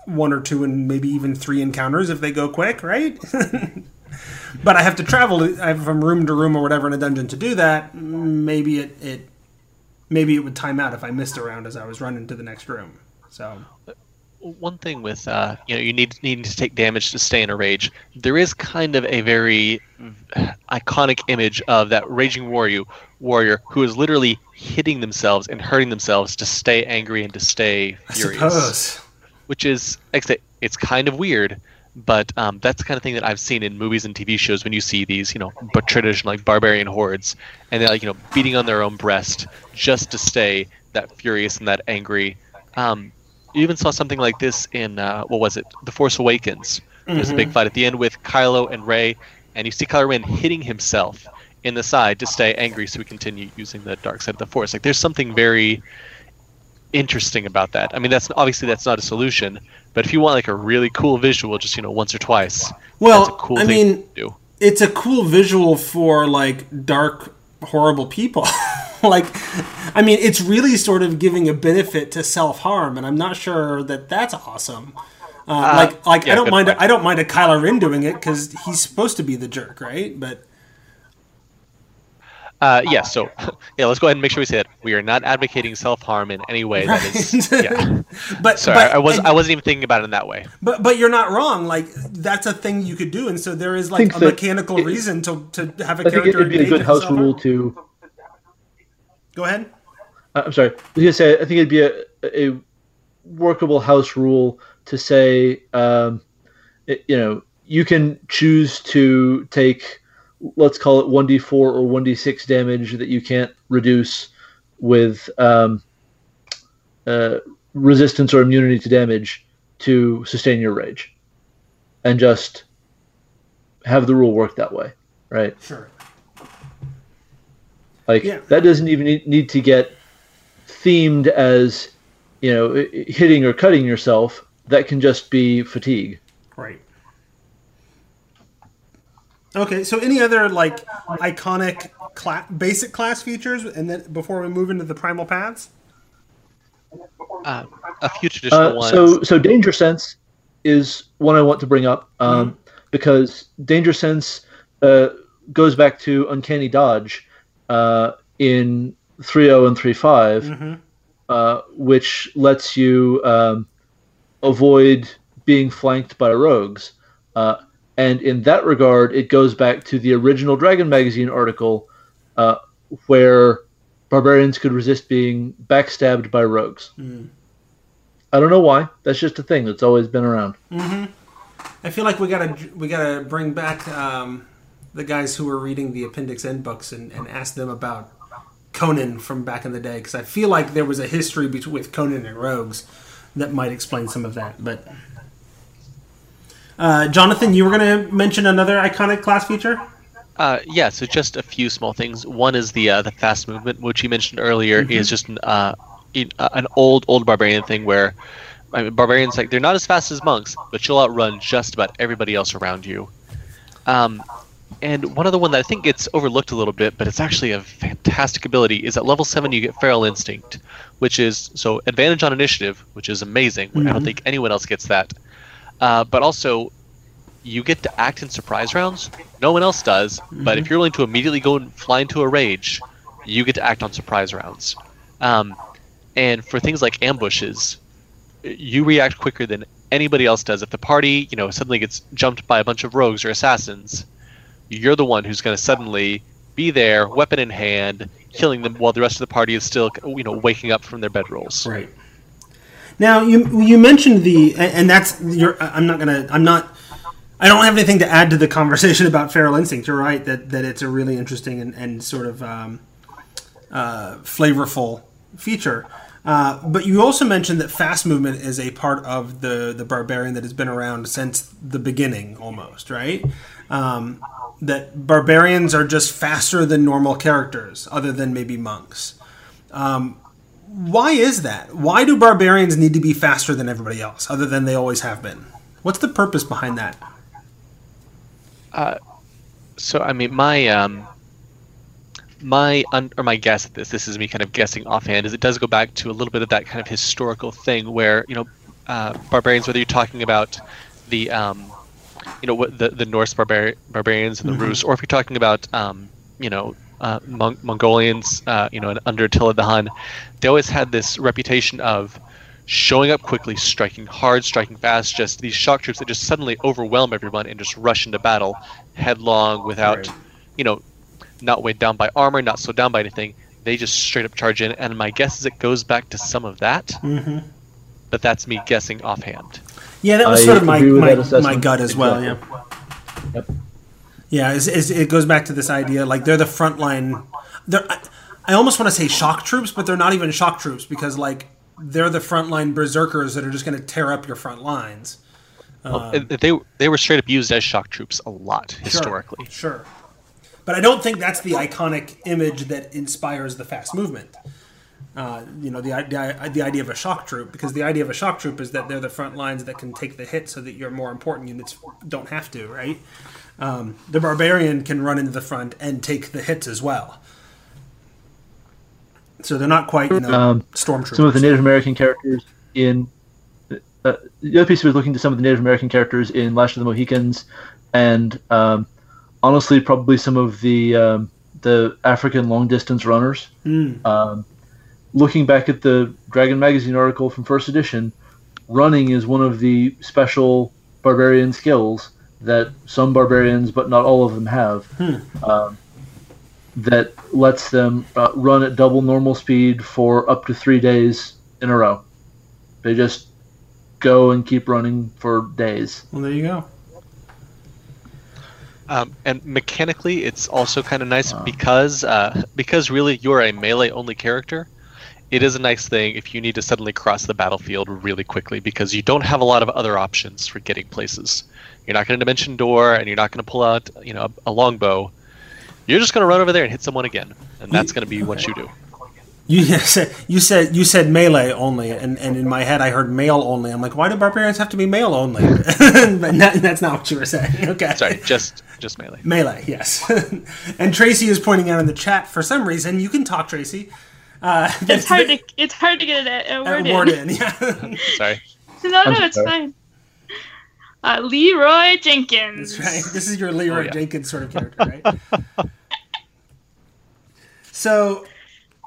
one or two and maybe even three encounters if they go quick, right? but I have to travel from room to room or whatever in a dungeon to do that. Maybe it, it maybe it would time out if I missed a round as I was running to the next room. So
one thing with uh, you know you need needing to take damage to stay in a rage there is kind of a very iconic image of that raging warrior warrior who is literally hitting themselves and hurting themselves to stay angry and to stay furious I suppose. which is it's kind of weird but um, that's the kind of thing that I've seen in movies and TV shows when you see these, you know, but traditional like barbarian hordes, and they're like, you know, beating on their own breast just to stay that furious and that angry. Um, you even saw something like this in uh, what was it, The Force Awakens. Mm-hmm. There's a big mm-hmm. fight at the end with Kylo and Rey, and you see Kylo Ren hitting himself in the side to stay angry, so we continue using the dark side of the Force. Like there's something very interesting about that. I mean, that's obviously that's not a solution, but if you want like a really cool visual, just you know once or twice,
well, cool I mean, it's a cool visual for like dark, horrible people. like i mean it's really sort of giving a benefit to self-harm and i'm not sure that that's awesome uh, uh, like like yeah, i don't mind point. I don't mind a Kylo Ren doing it because he's supposed to be the jerk right but
uh, yeah, so yeah, let's go ahead and make sure we say that we are not advocating self harm in any way. Right. That is, yeah.
but
sorry,
but,
I, was and, I wasn't even thinking about it in that way.
But but you're not wrong. Like that's a thing you could do, and so there is like a mechanical it, reason to to have a
I
character.
think it'd be a good house rule to
Go ahead.
Uh, I'm sorry. I was gonna say I think it'd be a, a workable house rule to say, um, it, you know, you can choose to take, let's call it one d four or one d six damage that you can't reduce with um, uh, resistance or immunity to damage to sustain your rage, and just have the rule work that way, right?
Sure.
Like yeah. that doesn't even need to get themed as you know hitting or cutting yourself. That can just be fatigue.
Right. Okay, so any other like iconic cla- basic class features, and then before we move into the primal paths.
Uh, a few traditional
uh,
ones.
So, so danger sense is one I want to bring up um, mm-hmm. because danger sense uh, goes back to uncanny dodge, uh, in 3.0 and 3.5, mm-hmm. uh, which lets you um, avoid being flanked by rogues. Uh, and in that regard, it goes back to the original Dragon Magazine article uh, where barbarians could resist being backstabbed by rogues. Mm. I don't know why. That's just a thing that's always been around.
Mm-hmm. I feel like we gotta we gotta bring back um, the guys who were reading the Appendix N books and, and ask them about Conan from back in the day because I feel like there was a history with Conan and rogues that might explain some of that. But uh, Jonathan, you were going to mention another iconic class feature.
Uh, yeah, so just a few small things. One is the uh, the fast movement, which you mentioned earlier, mm-hmm. is just an, uh, an old old barbarian thing where I mean, barbarians like they're not as fast as monks, but you'll outrun just about everybody else around you. Um, and one other one that I think gets overlooked a little bit, but it's actually a fantastic ability, is at level 7 you get Feral Instinct, which is so advantage on initiative, which is amazing. Mm-hmm. I don't mm-hmm. think anyone else gets that. Uh, but also, you get to act in surprise rounds. No one else does, mm-hmm. but if mm-hmm. you're willing to immediately go and fly into a rage, you get to act on surprise rounds. Um, and for things like ambushes, you react quicker than anybody else does. If the party, you know, suddenly gets jumped by a bunch of rogues or assassins, you're the one who's going to suddenly be there, weapon in hand, killing them while the rest of the party is still, you know, waking up from their bedrolls.
Right. Now you you mentioned the and that's you're I'm not gonna I'm not I don't have anything to add to the conversation about feral instinct. You're right that, that it's a really interesting and, and sort of um, uh, flavorful feature. Uh, but you also mentioned that fast movement is a part of the the barbarian that has been around since the beginning, almost right. Um, that barbarians are just faster than normal characters, other than maybe monks. Um, why is that? Why do barbarians need to be faster than everybody else, other than they always have been? What's the purpose behind that?
Uh, so I mean, my um, my un- or my guess at this, this is me kind of guessing offhand, is it does go back to a little bit of that kind of historical thing where you know uh, barbarians, whether you're talking about the um, you know what the the Norse barbar- barbarians and the
Mhm.
Rus, or if you're talking about um, you know uh, Mon- Mongolians, uh, you know, under Attila the Hun, they always had this reputation of showing up quickly, striking hard, striking fast. Just these shock troops that just suddenly overwhelm everyone and just rush into battle headlong without, you know, not weighed down by armor, not slowed down by anything. They just straight up charge in, and my guess is it goes back to some of that,
Mm-hmm.
but that's me guessing offhand.
Yeah, that was
I
sort of my my, my gut as well.
Exactly.
Yeah.
Yep.
Yeah, it's, it's, it goes back to this idea like they're the front line. They're, I, I almost want to say shock troops, but they're not even shock troops because like they're the frontline berserkers that are just going to tear up your front lines.
Well,
Um,
they they were straight up used as shock troops a lot historically.
Sure, sure. But I don't think that's the iconic image that inspires the fast movement. Uh, you know, the, the the idea of a shock troop, because the idea of a shock troop is that they're the front lines that can take the hit, so that your more important units don't have to. Right? Um, the barbarian can run into the front and take the hits as well. So they're not quite, you know,
Um,
stormtroopers.
Some of the Native American characters in uh, the other piece was looking to some of the Native American characters in Last of the Mohicans, and um, honestly, probably some of the um, the African long distance runners.
Mm.
Looking back at the Dragon Magazine article from first edition, running is one of the special barbarian skills that some barbarians, but not all of them, have.
Hmm.
Um, that lets them uh, run at double normal speed for up to three days in a row. They just go and keep running for days.
Well, there you go.
Um, and mechanically, it's also kind of nice because uh, because really you're a melee only character. It is a nice thing if you need to suddenly cross the battlefield really quickly because you don't have a lot of other options for getting places. You're not going to dimension door, and you're not going to pull out you know a, a longbow. You're just going to run over there and hit someone again, and that's going to be what you do.
You said you said you said melee only, and, and in my head I heard male only. I'm like, why do barbarians have to be male only? but that, that's not what you were saying. Okay,
Sorry, just just melee.
melee. Yes. and Tracy is pointing out in the chat for some reason. You can talk, Tracy. Uh,
It's hard to it's hard to get a, a
a
word,
word
in.
in. Yeah.
Sorry.
No, no, it's fine. Uh, Leeroy Jenkins.
That's right. This is your Leeroy
Oh, yeah.
Jenkins sort of character, right? so,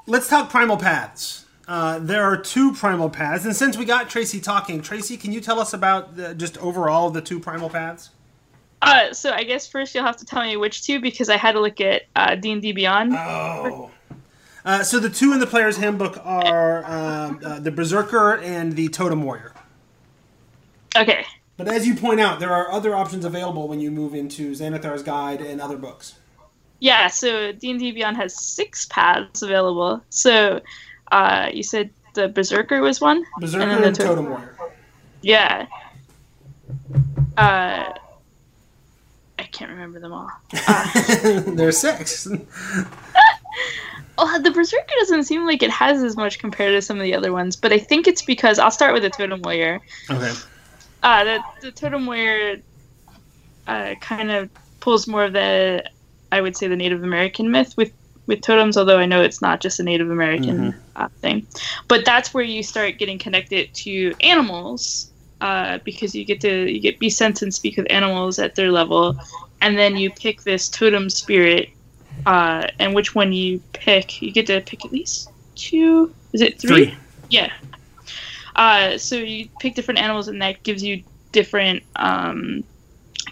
let's talk primal paths. Uh, there are two primal paths, and since we got Tracy talking, Tracy, can you tell us about the, just overall the two primal paths?
Uh, so I guess first you'll have to tell me which two because I had to look at uh, D&D Beyond.
Oh. Uh, so the two in the player's handbook are um, uh, the Berserker and the Totem Warrior.
Okay.
But as you point out, there are other options available when you move into Xanathar's Guide and other books.
Yeah, so D&D Beyond has six paths available. So uh, you said the Berserker was one?
Berserker
then
and,
the to-
Totem Warrior.
Yeah. Uh, I can't remember them all.
There's six.
Oh, the Berserker doesn't seem like it has as much compared to some of the other ones, but I think it's because I'll start with the Totem Warrior.
Okay.
Uh, the, the Totem Warrior uh, kind of pulls more of the, I would say, the Native American myth with, with totems, although I know it's not just a Native American
Mhm.
uh, thing. But that's where you start getting connected to animals uh, because you get to you get be sense and speak with animals at their level, and then you pick this totem spirit, uh, and which one you pick, you get to pick at least two. Is it three?
Three.
Yeah. Uh, so you pick different animals, and that gives you different um,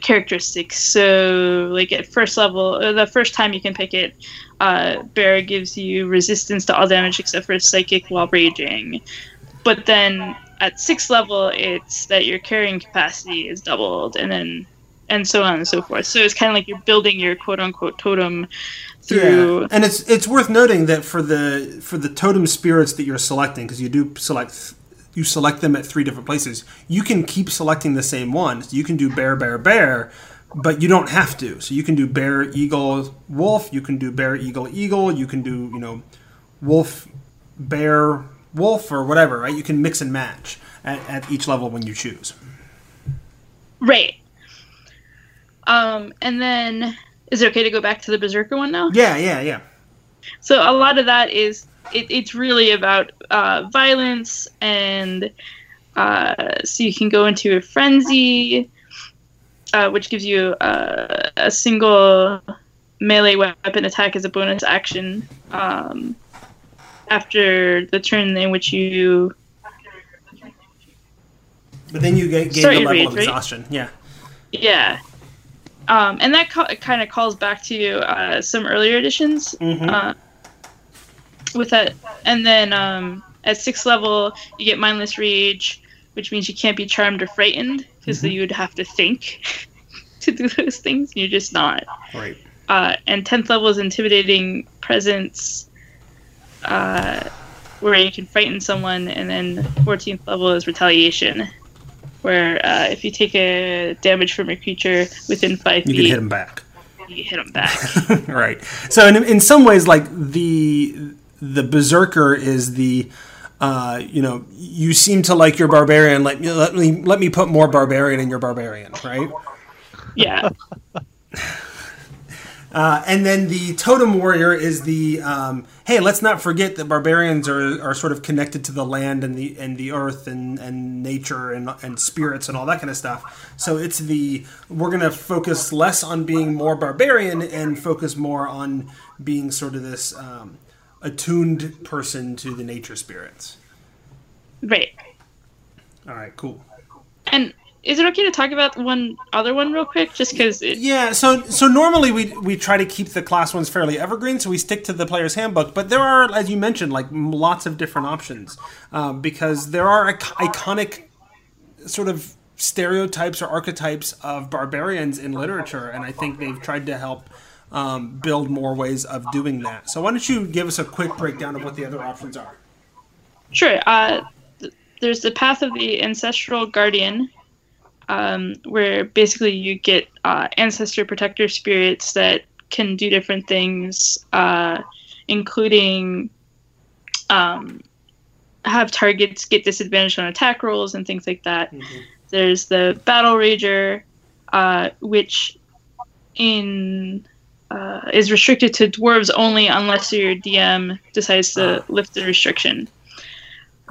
characteristics. So, like at first level, uh, the first time you can pick it, uh, Bear gives you resistance to all damage except for psychic while raging. But then at sixth level, it's that your carrying capacity is doubled, and then and so on and so forth. So it's kind of like you're building your quote unquote totem through.
Yeah, and it's it's worth noting that for the for the totem spirits that you're selecting, because you do select you select them at three different places. You can keep selecting the same ones. You can do bear, bear, bear, but you don't have to. So you can do bear, eagle, wolf. You can do bear, eagle, eagle. You can do you know wolf, bear, wolf, or whatever. Right? You can mix and match at, at each level when you choose.
Right. Um, and then is it okay to go back to the Berserker one now?
Yeah, yeah, yeah.
So a lot of that is it, it's really about uh, violence and Uh, so you can go into a frenzy, uh, which gives you uh, a single melee weapon attack as a bonus action um, after the turn in which you.
But then you get, gain the level
rage,
of
right?
exhaustion. Yeah.
Yeah. Um, and that ca- kind of calls back to uh, some earlier editions.
Mhm.
Uh, with that, and then um, at sixth level, you get mindless rage, which means you can't be charmed or frightened because
Mhm.
you would have to think to do those things. You're just not.
Right.
Uh, and tenth level is intimidating presence, uh, where you can frighten someone, and then fourteenth level is retaliation, where uh, if you take a damage from a creature within five
You
feet,
can hit him back.
you hit them back.
right. So in, in some ways, like the the berserker is the uh, you know you seem to like your barbarian. Let me let me let me put more barbarian in your barbarian, right?
yeah.
Uh, and then the totem warrior is the um, hey, let's not forget that barbarians are, are sort of connected to the land and the and the earth and, and nature and, and spirits and all that kind of stuff. So it's the we're gonna focus less on being more barbarian and focus more on being sort of this um, attuned person to the nature spirits.
Right.
All right, cool.
And is it okay to talk about one other one real quick? Just because it.
Yeah, so so normally we we try to keep the class ones fairly evergreen, so we stick to the player's handbook. But there are, as you mentioned, like lots of different options um, because there are ic- iconic sort of stereotypes or archetypes of barbarians in literature, and I think they've tried to help um, build more ways of doing that. So why don't you give us a quick breakdown of what the other options are?
Sure. Uh, th- there's the Path of the Ancestral Guardian, um, where basically you get uh, ancestor protector spirits that can do different things, uh, including um, have targets get disadvantaged on attack rolls and things like that. There's the Battle Rager, uh, which in uh, is restricted to dwarves only unless your DM decides to lift the restriction.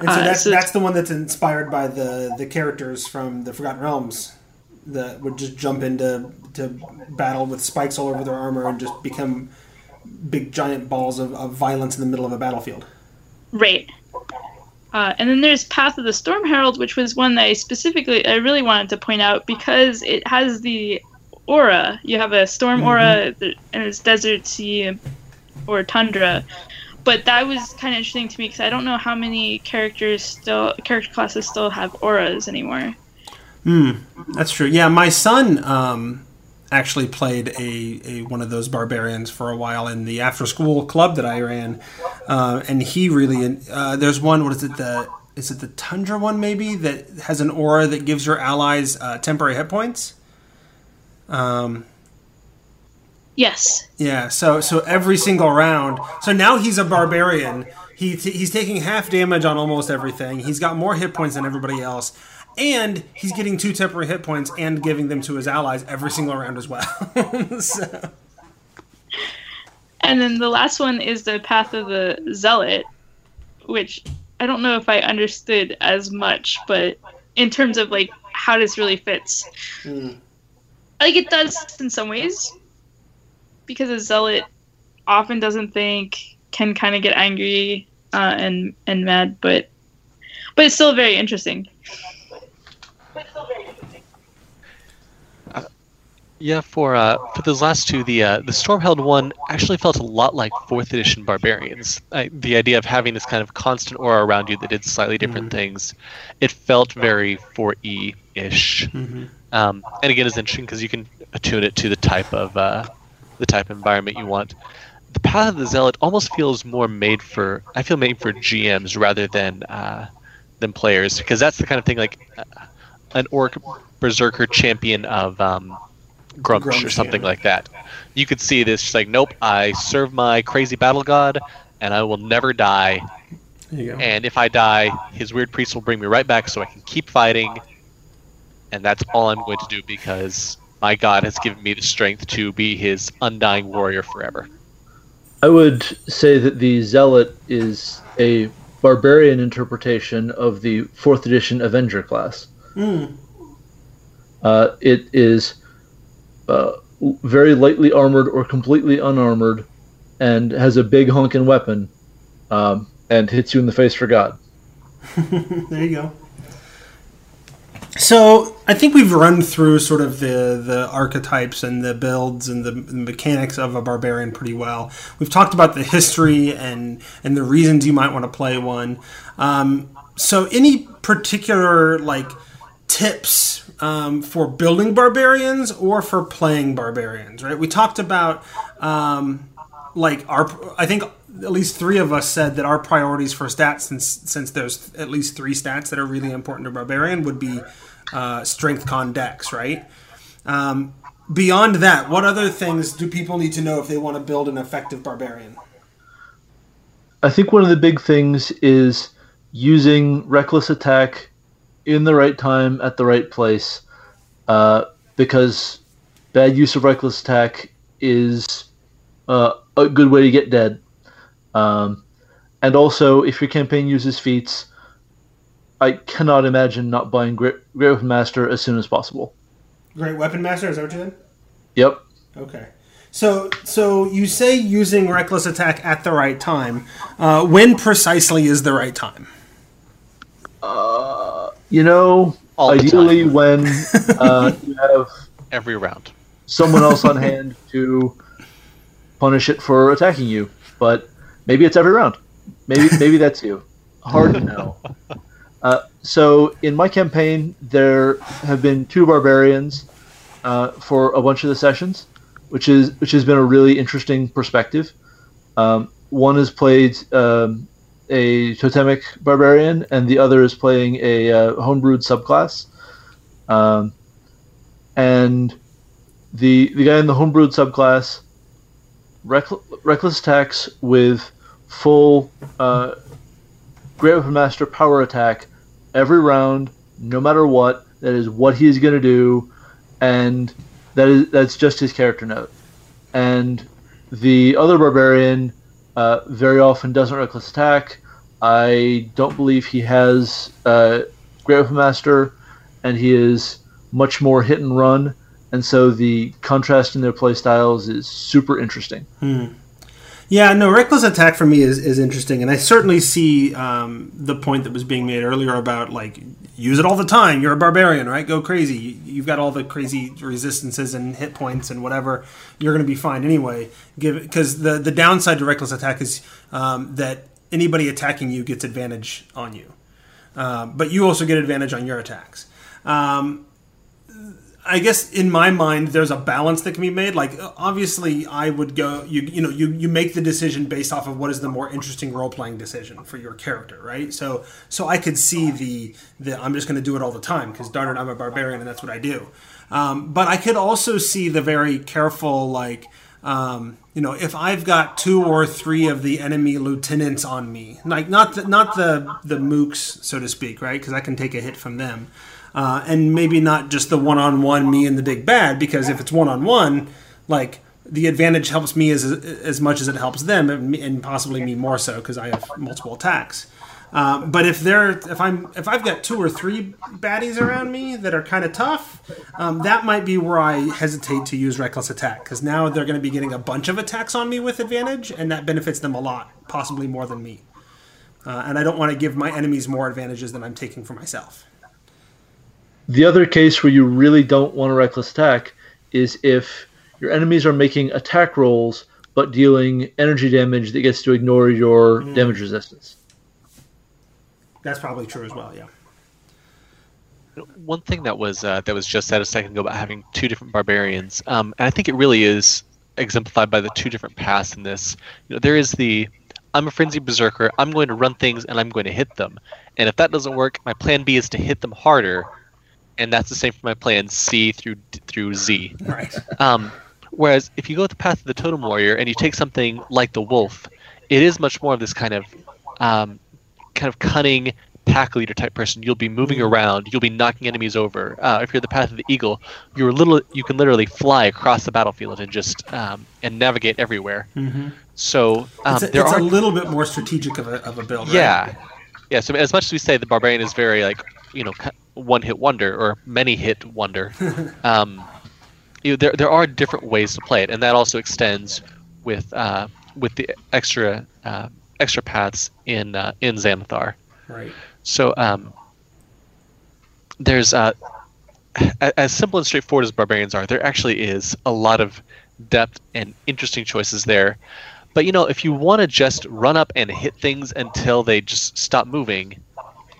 And so
Uh,
that's
so-
that's the one that's inspired by the the characters from the Forgotten Realms that would just jump into to battle with spikes all over their armor and just become big giant balls of, of violence in the middle of a battlefield.
Right. Uh, and then there's Path of the Storm Herald, which was one that I specifically, I really wanted to point out because it has the aura. You have a storm aura, th- and it's desert, sea, or tundra. But that was kind of interesting to me because I don't know how many characters still, character classes still have auras anymore.
Hmm, that's true. Yeah, my son um, actually played a, a one of those barbarians for a while in the after school club that I ran, uh, and he really uh, there's one. What is it? The is it the tundra one maybe that has an aura that gives your allies uh, temporary hit points. Um,
Yes.
yeah, so so every single round. So now he's a barbarian. He t- he's taking half damage on almost everything. He's got more hit points than everybody else, and he's getting two temporary hit points and giving them to his allies every single round as well. so,
And then the last one is the Path of the Zealot, which I don't know if I understood as much, but in terms of like how this really fits, hmm. like it does in some ways, because a zealot often doesn't think, can kind of get angry uh, and and mad, but but it's still very interesting.
Yeah, for uh, for those last two, the uh, the Storm Herald one actually felt a lot like fourth edition barbarians. I, the idea of having this kind of constant aura around you that did slightly different things, it felt very 4E ish. Um, and again, it's interesting because you can attune it to the type of uh, the type of environment you want. The Path of the Zealot almost feels more made for I feel made for GMs rather than uh, than players because that's the kind of thing like uh, an orc berserker champion of um, Gruumsh, or something
yeah.
like that. You could see this just like nope, I serve my crazy battle god and I will never die.
there you go.
And if I die, his weird priest will bring me right back so I can keep fighting. And that's all I'm going to do because my god has given me the strength to be his undying warrior forever.
I would say that the zealot is a barbarian interpretation of the fourth edition Avenger class.
Mm.
Uh, it is uh, very lightly armored or completely unarmored, and has a big honking weapon, um, and hits you in the face for God.
there you go. So I think we've run through sort of the the archetypes and the builds and the, mechanics of a barbarian pretty well. We've talked about the history and and the reasons you might want to play one. Um, so any particular like tips um, for building barbarians or for playing barbarians? Right. We talked about um, like our. I think at least three of us said that our priorities for stats, since since there's at least three stats that are really important to barbarian, would be uh, strength, con, dex, right? Um, beyond that, what other things do people need to know if they want to build an effective barbarian?
I think one of the big things is using reckless attack in the right time at the right place, uh, because bad use of reckless attack is uh, a good way to get dead. Um, and also, if your campaign uses feats, I cannot imagine not buying Great, Great Weapon Master as soon as possible.
Great Weapon Master, is that what you said?
Yep.
Okay. So, so you say using reckless attack at the right time. Uh, when precisely is the right time?
Uh, you know,
All the
ideally when uh, you have
Every round.
someone else on hand to punish it for attacking you. But maybe it's every round. Maybe maybe that's you. Hard to know. Uh, so in my campaign, there have been two barbarians uh, for a bunch of the sessions, which is which has been a really interesting perspective. Um, one has played um, a totemic barbarian, and the other is playing a uh, homebrewed subclass. Um, and the the guy in the homebrewed subclass reckl- reckless attacks with full uh, Great Weapon Master power attack every round, no matter what. That is what he is going to do, and that is that's just his character note. And the other barbarian uh, very often doesn't reckless attack. I don't believe he has uh, Great Weapon Master, and he is much more hit and run. And so the contrast in their play styles is super interesting.
Hmm. Yeah, no, reckless attack for me is, is interesting, and I certainly see um, the point that was being made earlier about like use it all the time. You're a barbarian, right? Go crazy. You- You've got all the crazy resistances and hit points and whatever. You're going to be fine anyway. Give because the the downside to reckless attack is um, that anybody attacking you gets advantage on you, um, but you also get advantage on your attacks. Um, I guess in my mind, there's a balance that can be made. Like obviously, I would go. You you know you you make the decision based off of what is the more interesting role playing decision for your character, right? So so I could see the the I'm just going to do it all the time because darn it, I'm a barbarian and that's what I do. Um, but I could also see the very careful like. Um, you know, if I've got two or three of the enemy lieutenants on me, like not the, not the the mooks, so to speak, right? Because I can take a hit from them, uh, and maybe not just the one-on-one me and the big bad. Because if it's one-on-one, like the advantage helps me as as much as it helps them, and, possibly me more so because I have multiple attacks. Um, but if they're if I'm if I've got two or three baddies around me that are kind of tough, um, that might be where I hesitate to use reckless attack because now they're going to be getting a bunch of attacks on me with advantage, and that benefits them a lot, possibly more than me. Uh, and I don't want to give my enemies more advantages than I'm taking for myself.
The other case where you really don't want a reckless attack is if your enemies are making attack rolls but dealing energy damage that gets to ignore your damage resistance.
That's probably true as well. Yeah.
One thing that was uh, that was just said a second ago about having two different barbarians, um, and I think it really is exemplified by the two different paths in this. You know, there is the I'm a frenzied berserker. I'm going to run things and I'm going to hit them. And if that doesn't work, my plan B is to hit them harder, and that's the same for my plan C through through Z.
Right.
Um, whereas if you go the path of the totem warrior and you take something like the wolf, it is much more of this kind of um, kind of cunning pack leader type person. You'll be moving around. You'll be knocking enemies over. Uh, if you're the path of the eagle, you're little. You can literally fly across the battlefield and just um, and navigate everywhere.
Mhm.
So um,
it's a,
there
it's
are
a little bit more strategic of a, of a build. right?
yeah, yeah. So as much as we say the barbarian is very like you know one hit wonder or many hit wonder, um, you know, there there are different ways to play it, and that also extends with uh, with the extra uh, extra paths in uh, in Xanathar.
Right.
So um, there's uh, as simple and straightforward as barbarians are, there actually is a lot of depth and interesting choices there. But you know, if you want to just run up and hit things until they just stop moving,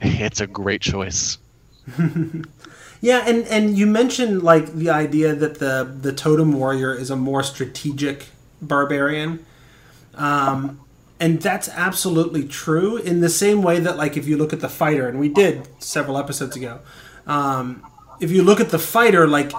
it's a great choice.
Yeah, and and you mentioned like the idea that the the totem warrior is a more strategic barbarian. Um, and that's absolutely true in the same way that like if you look at the fighter and we did several episodes ago um, if you look at the fighter like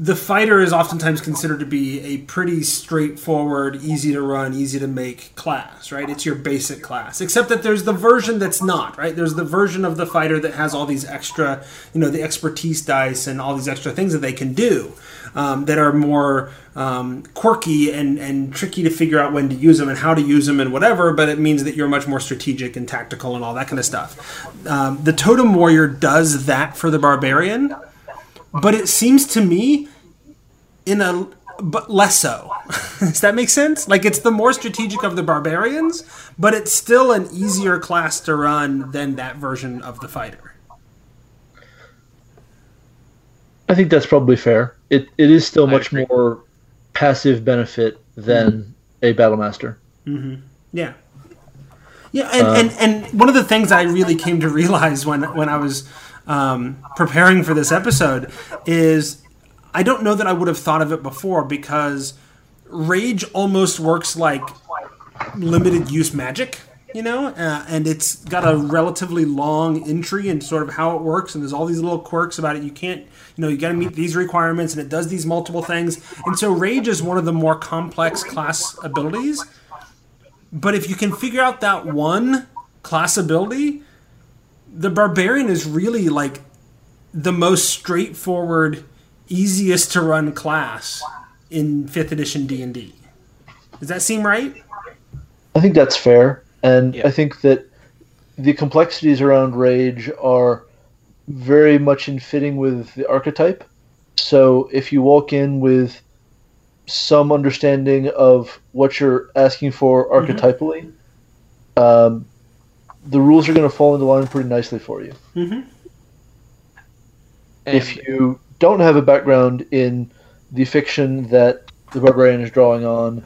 the fighter is oftentimes considered to be a pretty straightforward easy to run easy to make class right? It's your basic class. Except that there's the version that's not right? There's the version of the fighter that has all these extra you know the expertise dice and all these extra things that they can do um, that are more um, quirky and, and tricky to figure out when to use them and how to use them and whatever, but it means that you're much more strategic and tactical and all that kind of stuff. Um, the Totem Warrior does that for the Barbarian, but it seems to me in a but less so. Does that make sense? Like it's the more strategic of the barbarians, but it's still an easier class to run than that version of the fighter.
I think that's probably fair. It it is still much more passive benefit than a battle master.
Mm-hmm. Yeah. Yeah, and, and, and one of the things I really came to realize when when I was um, preparing for this episode is I don't know that I would have thought of it before because rage almost works like limited use magic, you know, uh, and it's got a relatively long entry and sort of how it works, and there's all these little quirks about it. You can't, you know, you got to meet these requirements, and it does these multiple things, and so rage is one of the more complex class abilities. But if you can figure out that one class ability, the barbarian is really like the most straightforward, easiest to run class in fifth edition D and D. Does that seem right?
I think that's fair, and I think that the complexities around rage are very much in fitting with the archetype. So if you walk in with some understanding of what you're asking for archetypally, um, the rules are going to fall into line pretty nicely for you.
Mm-hmm.
if you don't have a background in the fiction that the barbarian is drawing on,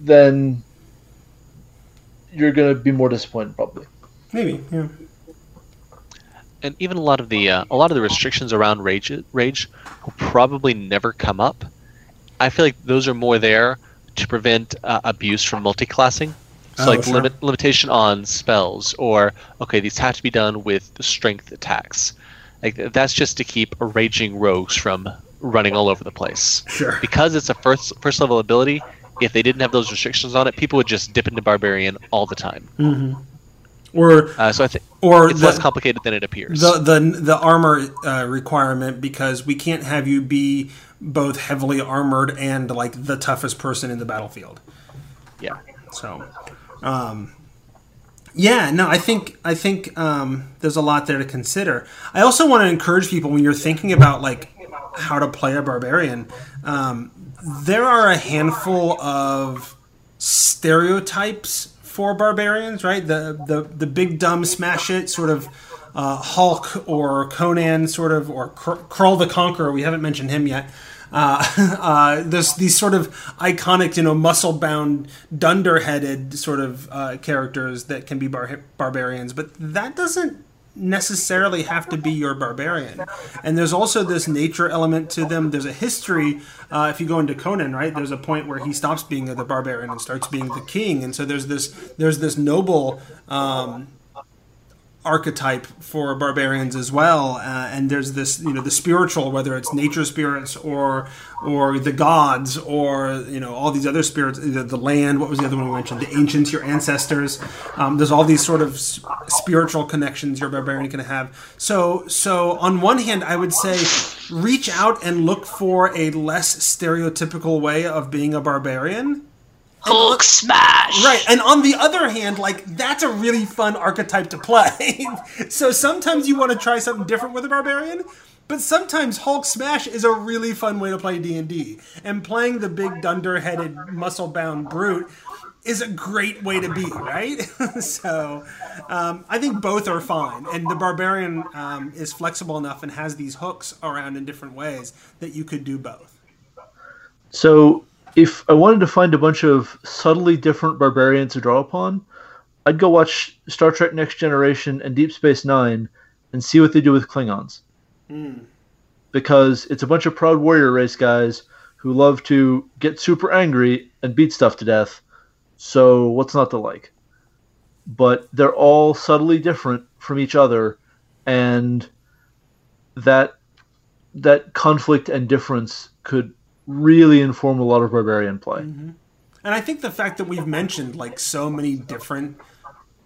then you're going to be more disappointed probably.
Maybe, yeah.
and even a lot of the uh, a lot of the restrictions around rage rage will probably never come up. I feel like those are more there to prevent uh, abuse from multiclassing. So
Oh,
like
sure.
limit limitation on spells or okay these have to be done with strength attacks. Like that's just to keep raging rogues from running all over the place.
Sure.
Because it's a first first level ability, if they didn't have those restrictions on it, people would just dip into barbarian all the time.
Mm-hmm. Or
Uh, so I think
or
it's
the-
less complicated than it appears.
the the the armor uh, requirement because we can't have you be both heavily armored and like the toughest person in the battlefield.
Yeah.
So, um, yeah, no, I think I think um, there's a lot there to consider. I also want to encourage people when you're thinking about like how to play a barbarian. Um, there are a handful of stereotypes for barbarians, right? The the the big dumb smash it sort of uh, Hulk or Conan sort of or Kr- Krull the Conqueror. We haven't mentioned him yet. Uh, uh, there's these sort of iconic, you know, muscle-bound, dunder-headed sort of uh, characters that can be bar- barbarians, but that doesn't necessarily have to be your barbarian. And there's also this nature element to them. There's a history. Uh, if you go into Conan, right, there's a point where he stops being the barbarian and starts being the king. And so there's this there's this noble. Um, archetype for barbarians as well uh, and there's this you know the spiritual whether it's nature spirits or or the gods or you know all these other spirits the, the land what was the other one we mentioned? The ancients your ancestors. Um, there's all these sort of spiritual connections your barbarian can have. So so on one hand i would say reach out and look for a less stereotypical way of being a barbarian
Hulk smash.
Right, and on the other hand, like that's a really fun archetype to play. so sometimes you want to try something different with a barbarian, but sometimes Hulk smash is a really fun way to play D and D. And playing the big dunder-headed, muscle-bound brute is a great way to be, right? so um, I think both are fine, and the barbarian um, is flexible enough and has these hooks around in different ways that you could do both.
So if I wanted to find a bunch of subtly different barbarians to draw upon, I'd go watch Star Trek Next Generation and Deep Space Nine and see what they do with Klingons.
Mm.
Because it's a bunch of proud warrior race guys who love to get super angry and beat stuff to death. So what's not to like? But they're all subtly different from each other, and that that conflict and difference could really inform a lot of barbarian play.
Mm-hmm. And I think the fact that we've mentioned like so many different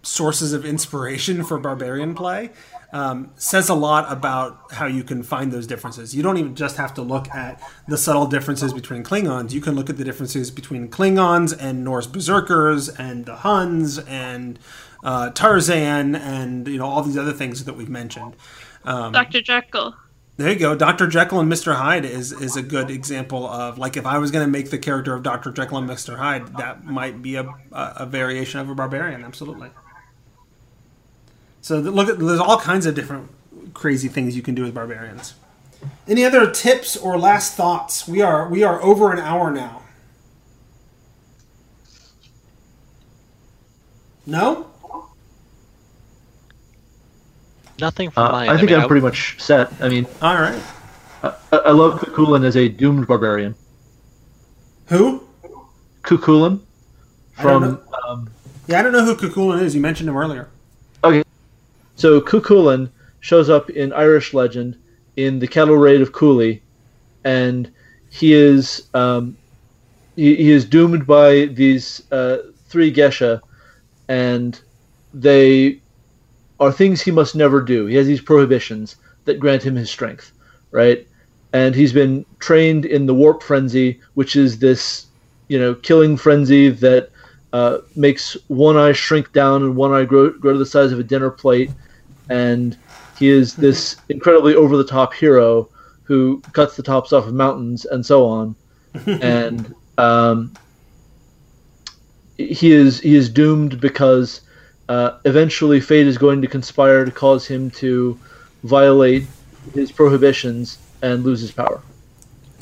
sources of inspiration for barbarian play um, says a lot about how you can find those differences. You don't even just have to look at the subtle differences between Klingons. You can look at the differences between Klingons and Norse berserkers and the Huns and uh, Tarzan and you know all these other things that we've mentioned. Um,
Dr. Jekyll.
There you go. Dr. Jekyll and Mr. Hyde is is a good example of like if I was going to make the character of Dr. Jekyll and Mr. Hyde, that might be a, a, variation of a barbarian. Absolutely. So look at there's all kinds of different crazy things you can do with barbarians. Any other tips or last thoughts? We are we are over an hour now. No?
Nothing from
Uh,
my
I
end.
think
mean,
I'm pretty much set. I mean,
all right.
I, I love Cuchulainn as a doomed barbarian.
Who?
Cuchulainn
I don't
from um,
Yeah, I don't know who Cuchulainn is. You mentioned him earlier.
Okay. So Cuchulainn shows up in Irish legend in the cattle raid of Cooley, and he is um, he, he is doomed by these uh, three geasa, and they are things he must never do. He has these prohibitions that grant him his strength, right? And he's been trained in the warp frenzy, which is this, you know, killing frenzy that uh, makes one eye shrink down and one eye grow, grow to the size of a dinner plate. And he is this incredibly over the top hero who cuts the tops off of mountains and so on. and um, he is he is doomed because uh, eventually fate is going to conspire to cause him to violate his prohibitions and lose his power,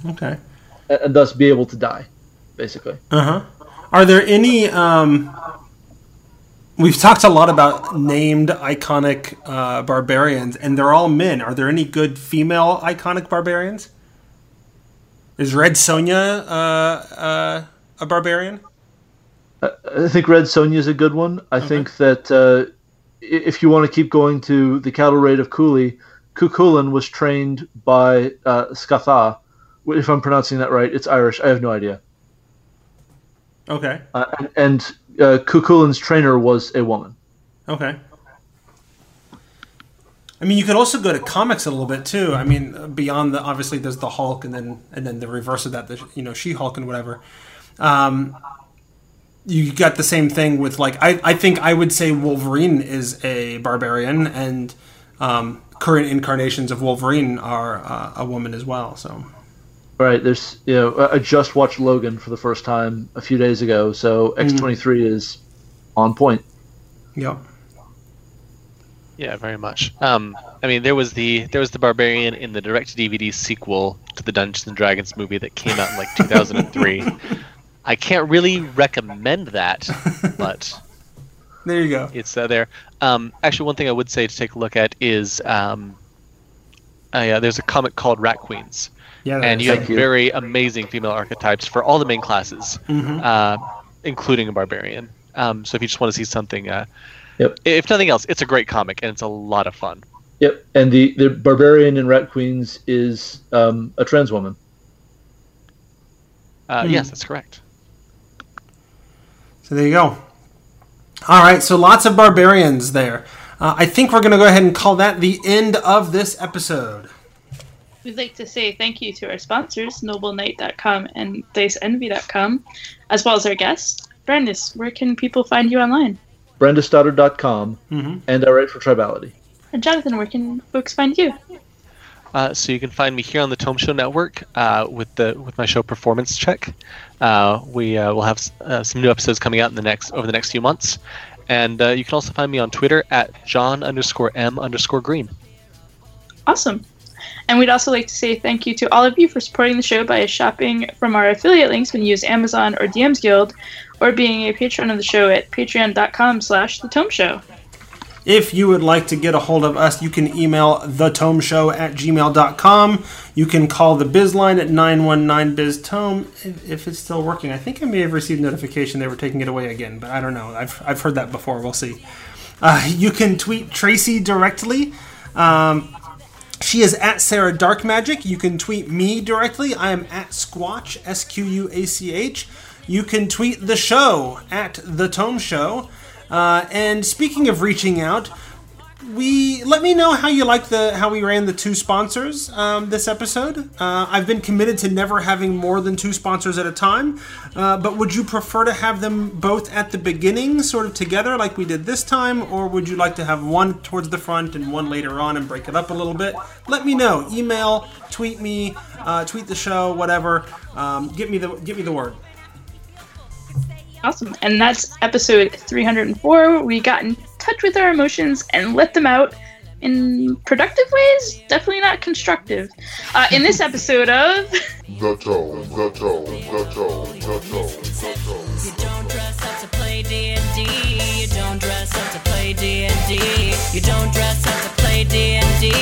Okay.
and, and thus be able to die, basically.
Uh huh. Are there any? Um, we've talked a lot about named iconic uh, barbarians, and they're all men. Are there any good female iconic barbarians? Is Red Sonja uh, uh, a barbarian?
I, think Red Sonja is a good one. I think that uh, if you want to keep going to the cattle raid of Cooley, Cuchulainn was trained by uh, Scatha. If I'm pronouncing that right, it's Irish. I have no idea.
Okay.
Uh, and and uh, Cuchulainn's trainer was a woman.
Okay. I mean, you could also go to comics a little bit too. I mean, beyond the obviously there's the Hulk, and then and then the reverse of that, the you know She Hulk and whatever. Um, you got the same thing with like I, I think I would say Wolverine is a barbarian, and um, current incarnations of Wolverine are uh, a woman as well. So
Right. There's you know I I just watched Logan for the first time a few days ago, so X23 is on point.
yeah,
Yeah, very much. Um, I mean, there was the there was the barbarian in the direct DVD sequel to the Dungeons and Dragons movie that came out in like 2003. I can't really recommend that, but
there you go.
it's uh, there. Um, actually, one thing I would say to take a look at is um, uh, yeah, there's a comic called Rat Queens,
Yeah, there
and you have
you.
very amazing female archetypes for all the main classes,
Mhm.
uh, including a barbarian. Um, so if you just want to see something, uh,
Yep.
if nothing else, it's a great comic and it's a lot of fun.
Yep. And the the barbarian in Rat Queens is um, a trans woman.
Uh,
Hmm.
Yes, that's correct.
So there you go. All right, so lots of barbarians there. Uh, I think we're going to go ahead and call that the end of this episode.
We'd like to say thank you to our sponsors, nobleknight.com and diceenvy.com. as well as our guests. Brandes, where can people find you online?
BrandesStoddard.com
Mm-hmm.
and I write for Tribality.
And Jonathan, where can folks find you?
Uh, so you can find me here on the Tome Show Network uh, with the with my show Performance Check. Uh, we uh, will have uh, some new episodes coming out in the next over the next few months, and uh, you can also find me on Twitter at John underscore M underscore Green.
Awesome. And we'd also like to say thank you to all of you for supporting the show by shopping from our affiliate links when you use Amazon or DM's Guild, or being a patron of the show at patreon.com slash the tome show.
If you would like to get a hold of us, you can email thetomeshow at gmail.com. You can call the biz line at 919-BIZ-TOME if, it's still working. I think I may have received notification they were taking it away again, but I don't know. I've, I've heard that before. We'll see. Uh, you can tweet Tracy directly. Um, she is at Sarah Dark Magic. You can tweet me directly. I am at Squatch, S Q U A C H. You can tweet the show at The Tome Show. Uh, and speaking of reaching out, we let me know how you like the how we ran the two sponsors um, this episode. Uh, I've been committed to never having more than two sponsors at a time, uh, but would you prefer to have them both at the beginning, sort of together, like we did this time, or would you like to have one towards the front and one later on and break it up a little bit? Let me know. Email, tweet me, uh, tweet the show, whatever. Um, get me the get me the word.
Awesome. And that's episode 304, we got in touch with our emotions and let them out in productive ways, definitely not constructive. Uh, in this episode of
The Tone, The Tone, The Tone, The Tone, The Tone.
You don't dress up to play D&D. You don't dress up to play D&D. You don't dress up to play D&D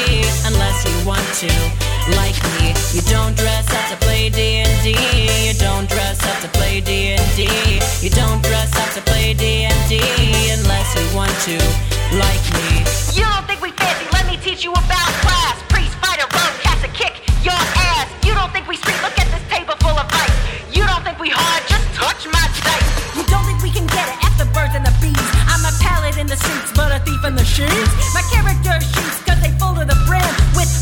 unless you want to, like me. You don't dress up to play D&D. You don't dress up to play D&D. You don't dress up to play D&D unless you want to, like me.
You don't think we fancy? Let me teach you about class. Priest, fighter, rogue, cast a kick your ass. You don't think we street? Look at this table full of ice. You don't think we hard? Just touch my dice.
You don't think we can get it? F the birds and the bees. I'm a pallet in the streets, but a thief in the shoes. My character shoots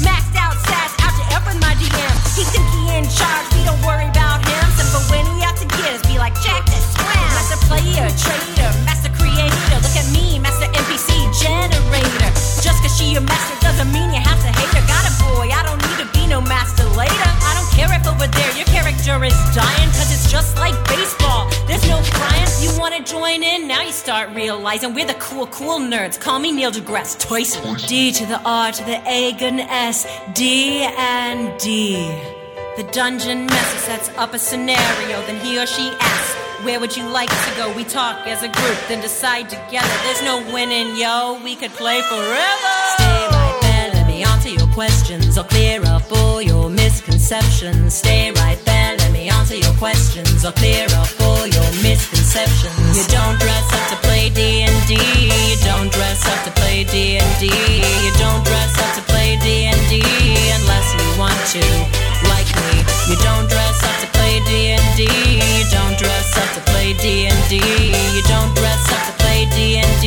maxed out sass out to F with my DM. He think he in charge, we don't worry about him. Simple when he out to get us, be like Jack the Swim. Master player, trader, master creator. Look at me, master NPC generator. Just cause she a master doesn't mean you have to hate her. Got a boy, I don't need to be no master later. I don't care if over there your character is dying, cause it's just like join in? Now you start realizing we're the cool, cool nerds. Call me Neil deGrasse Tyson. D to the R to the A, and S. D and D. The dungeon master sets up a scenario, then he or she asks, Where would you like to go? We talk as a group, then decide together. There's no winning, yo. We could play forever. Stay right there, let me answer your questions. I'll clear up all your misconceptions. Stay right there, let me answer your questions. I'll clear up all your misconceptions. You don't dress up to play D&D. You don't dress up to play D&D. You don't dress up to play D&D unless you want to, like me. You don't dress up to play D&D. You don't dress up to play D&D. You don't dress up to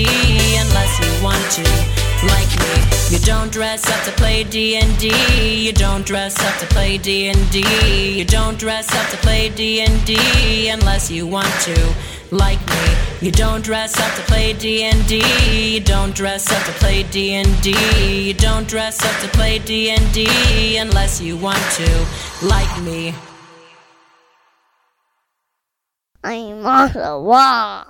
unless you want to, like me. You don't dress up to play D&D. You don't dress up to play D&D. You don't dress up to play D&D unless you want to, like me. You don't dress up to play D&D. You don't dress up to play D&D. You don't dress up to play D&D unless you want to, like me.
I'm on the wall.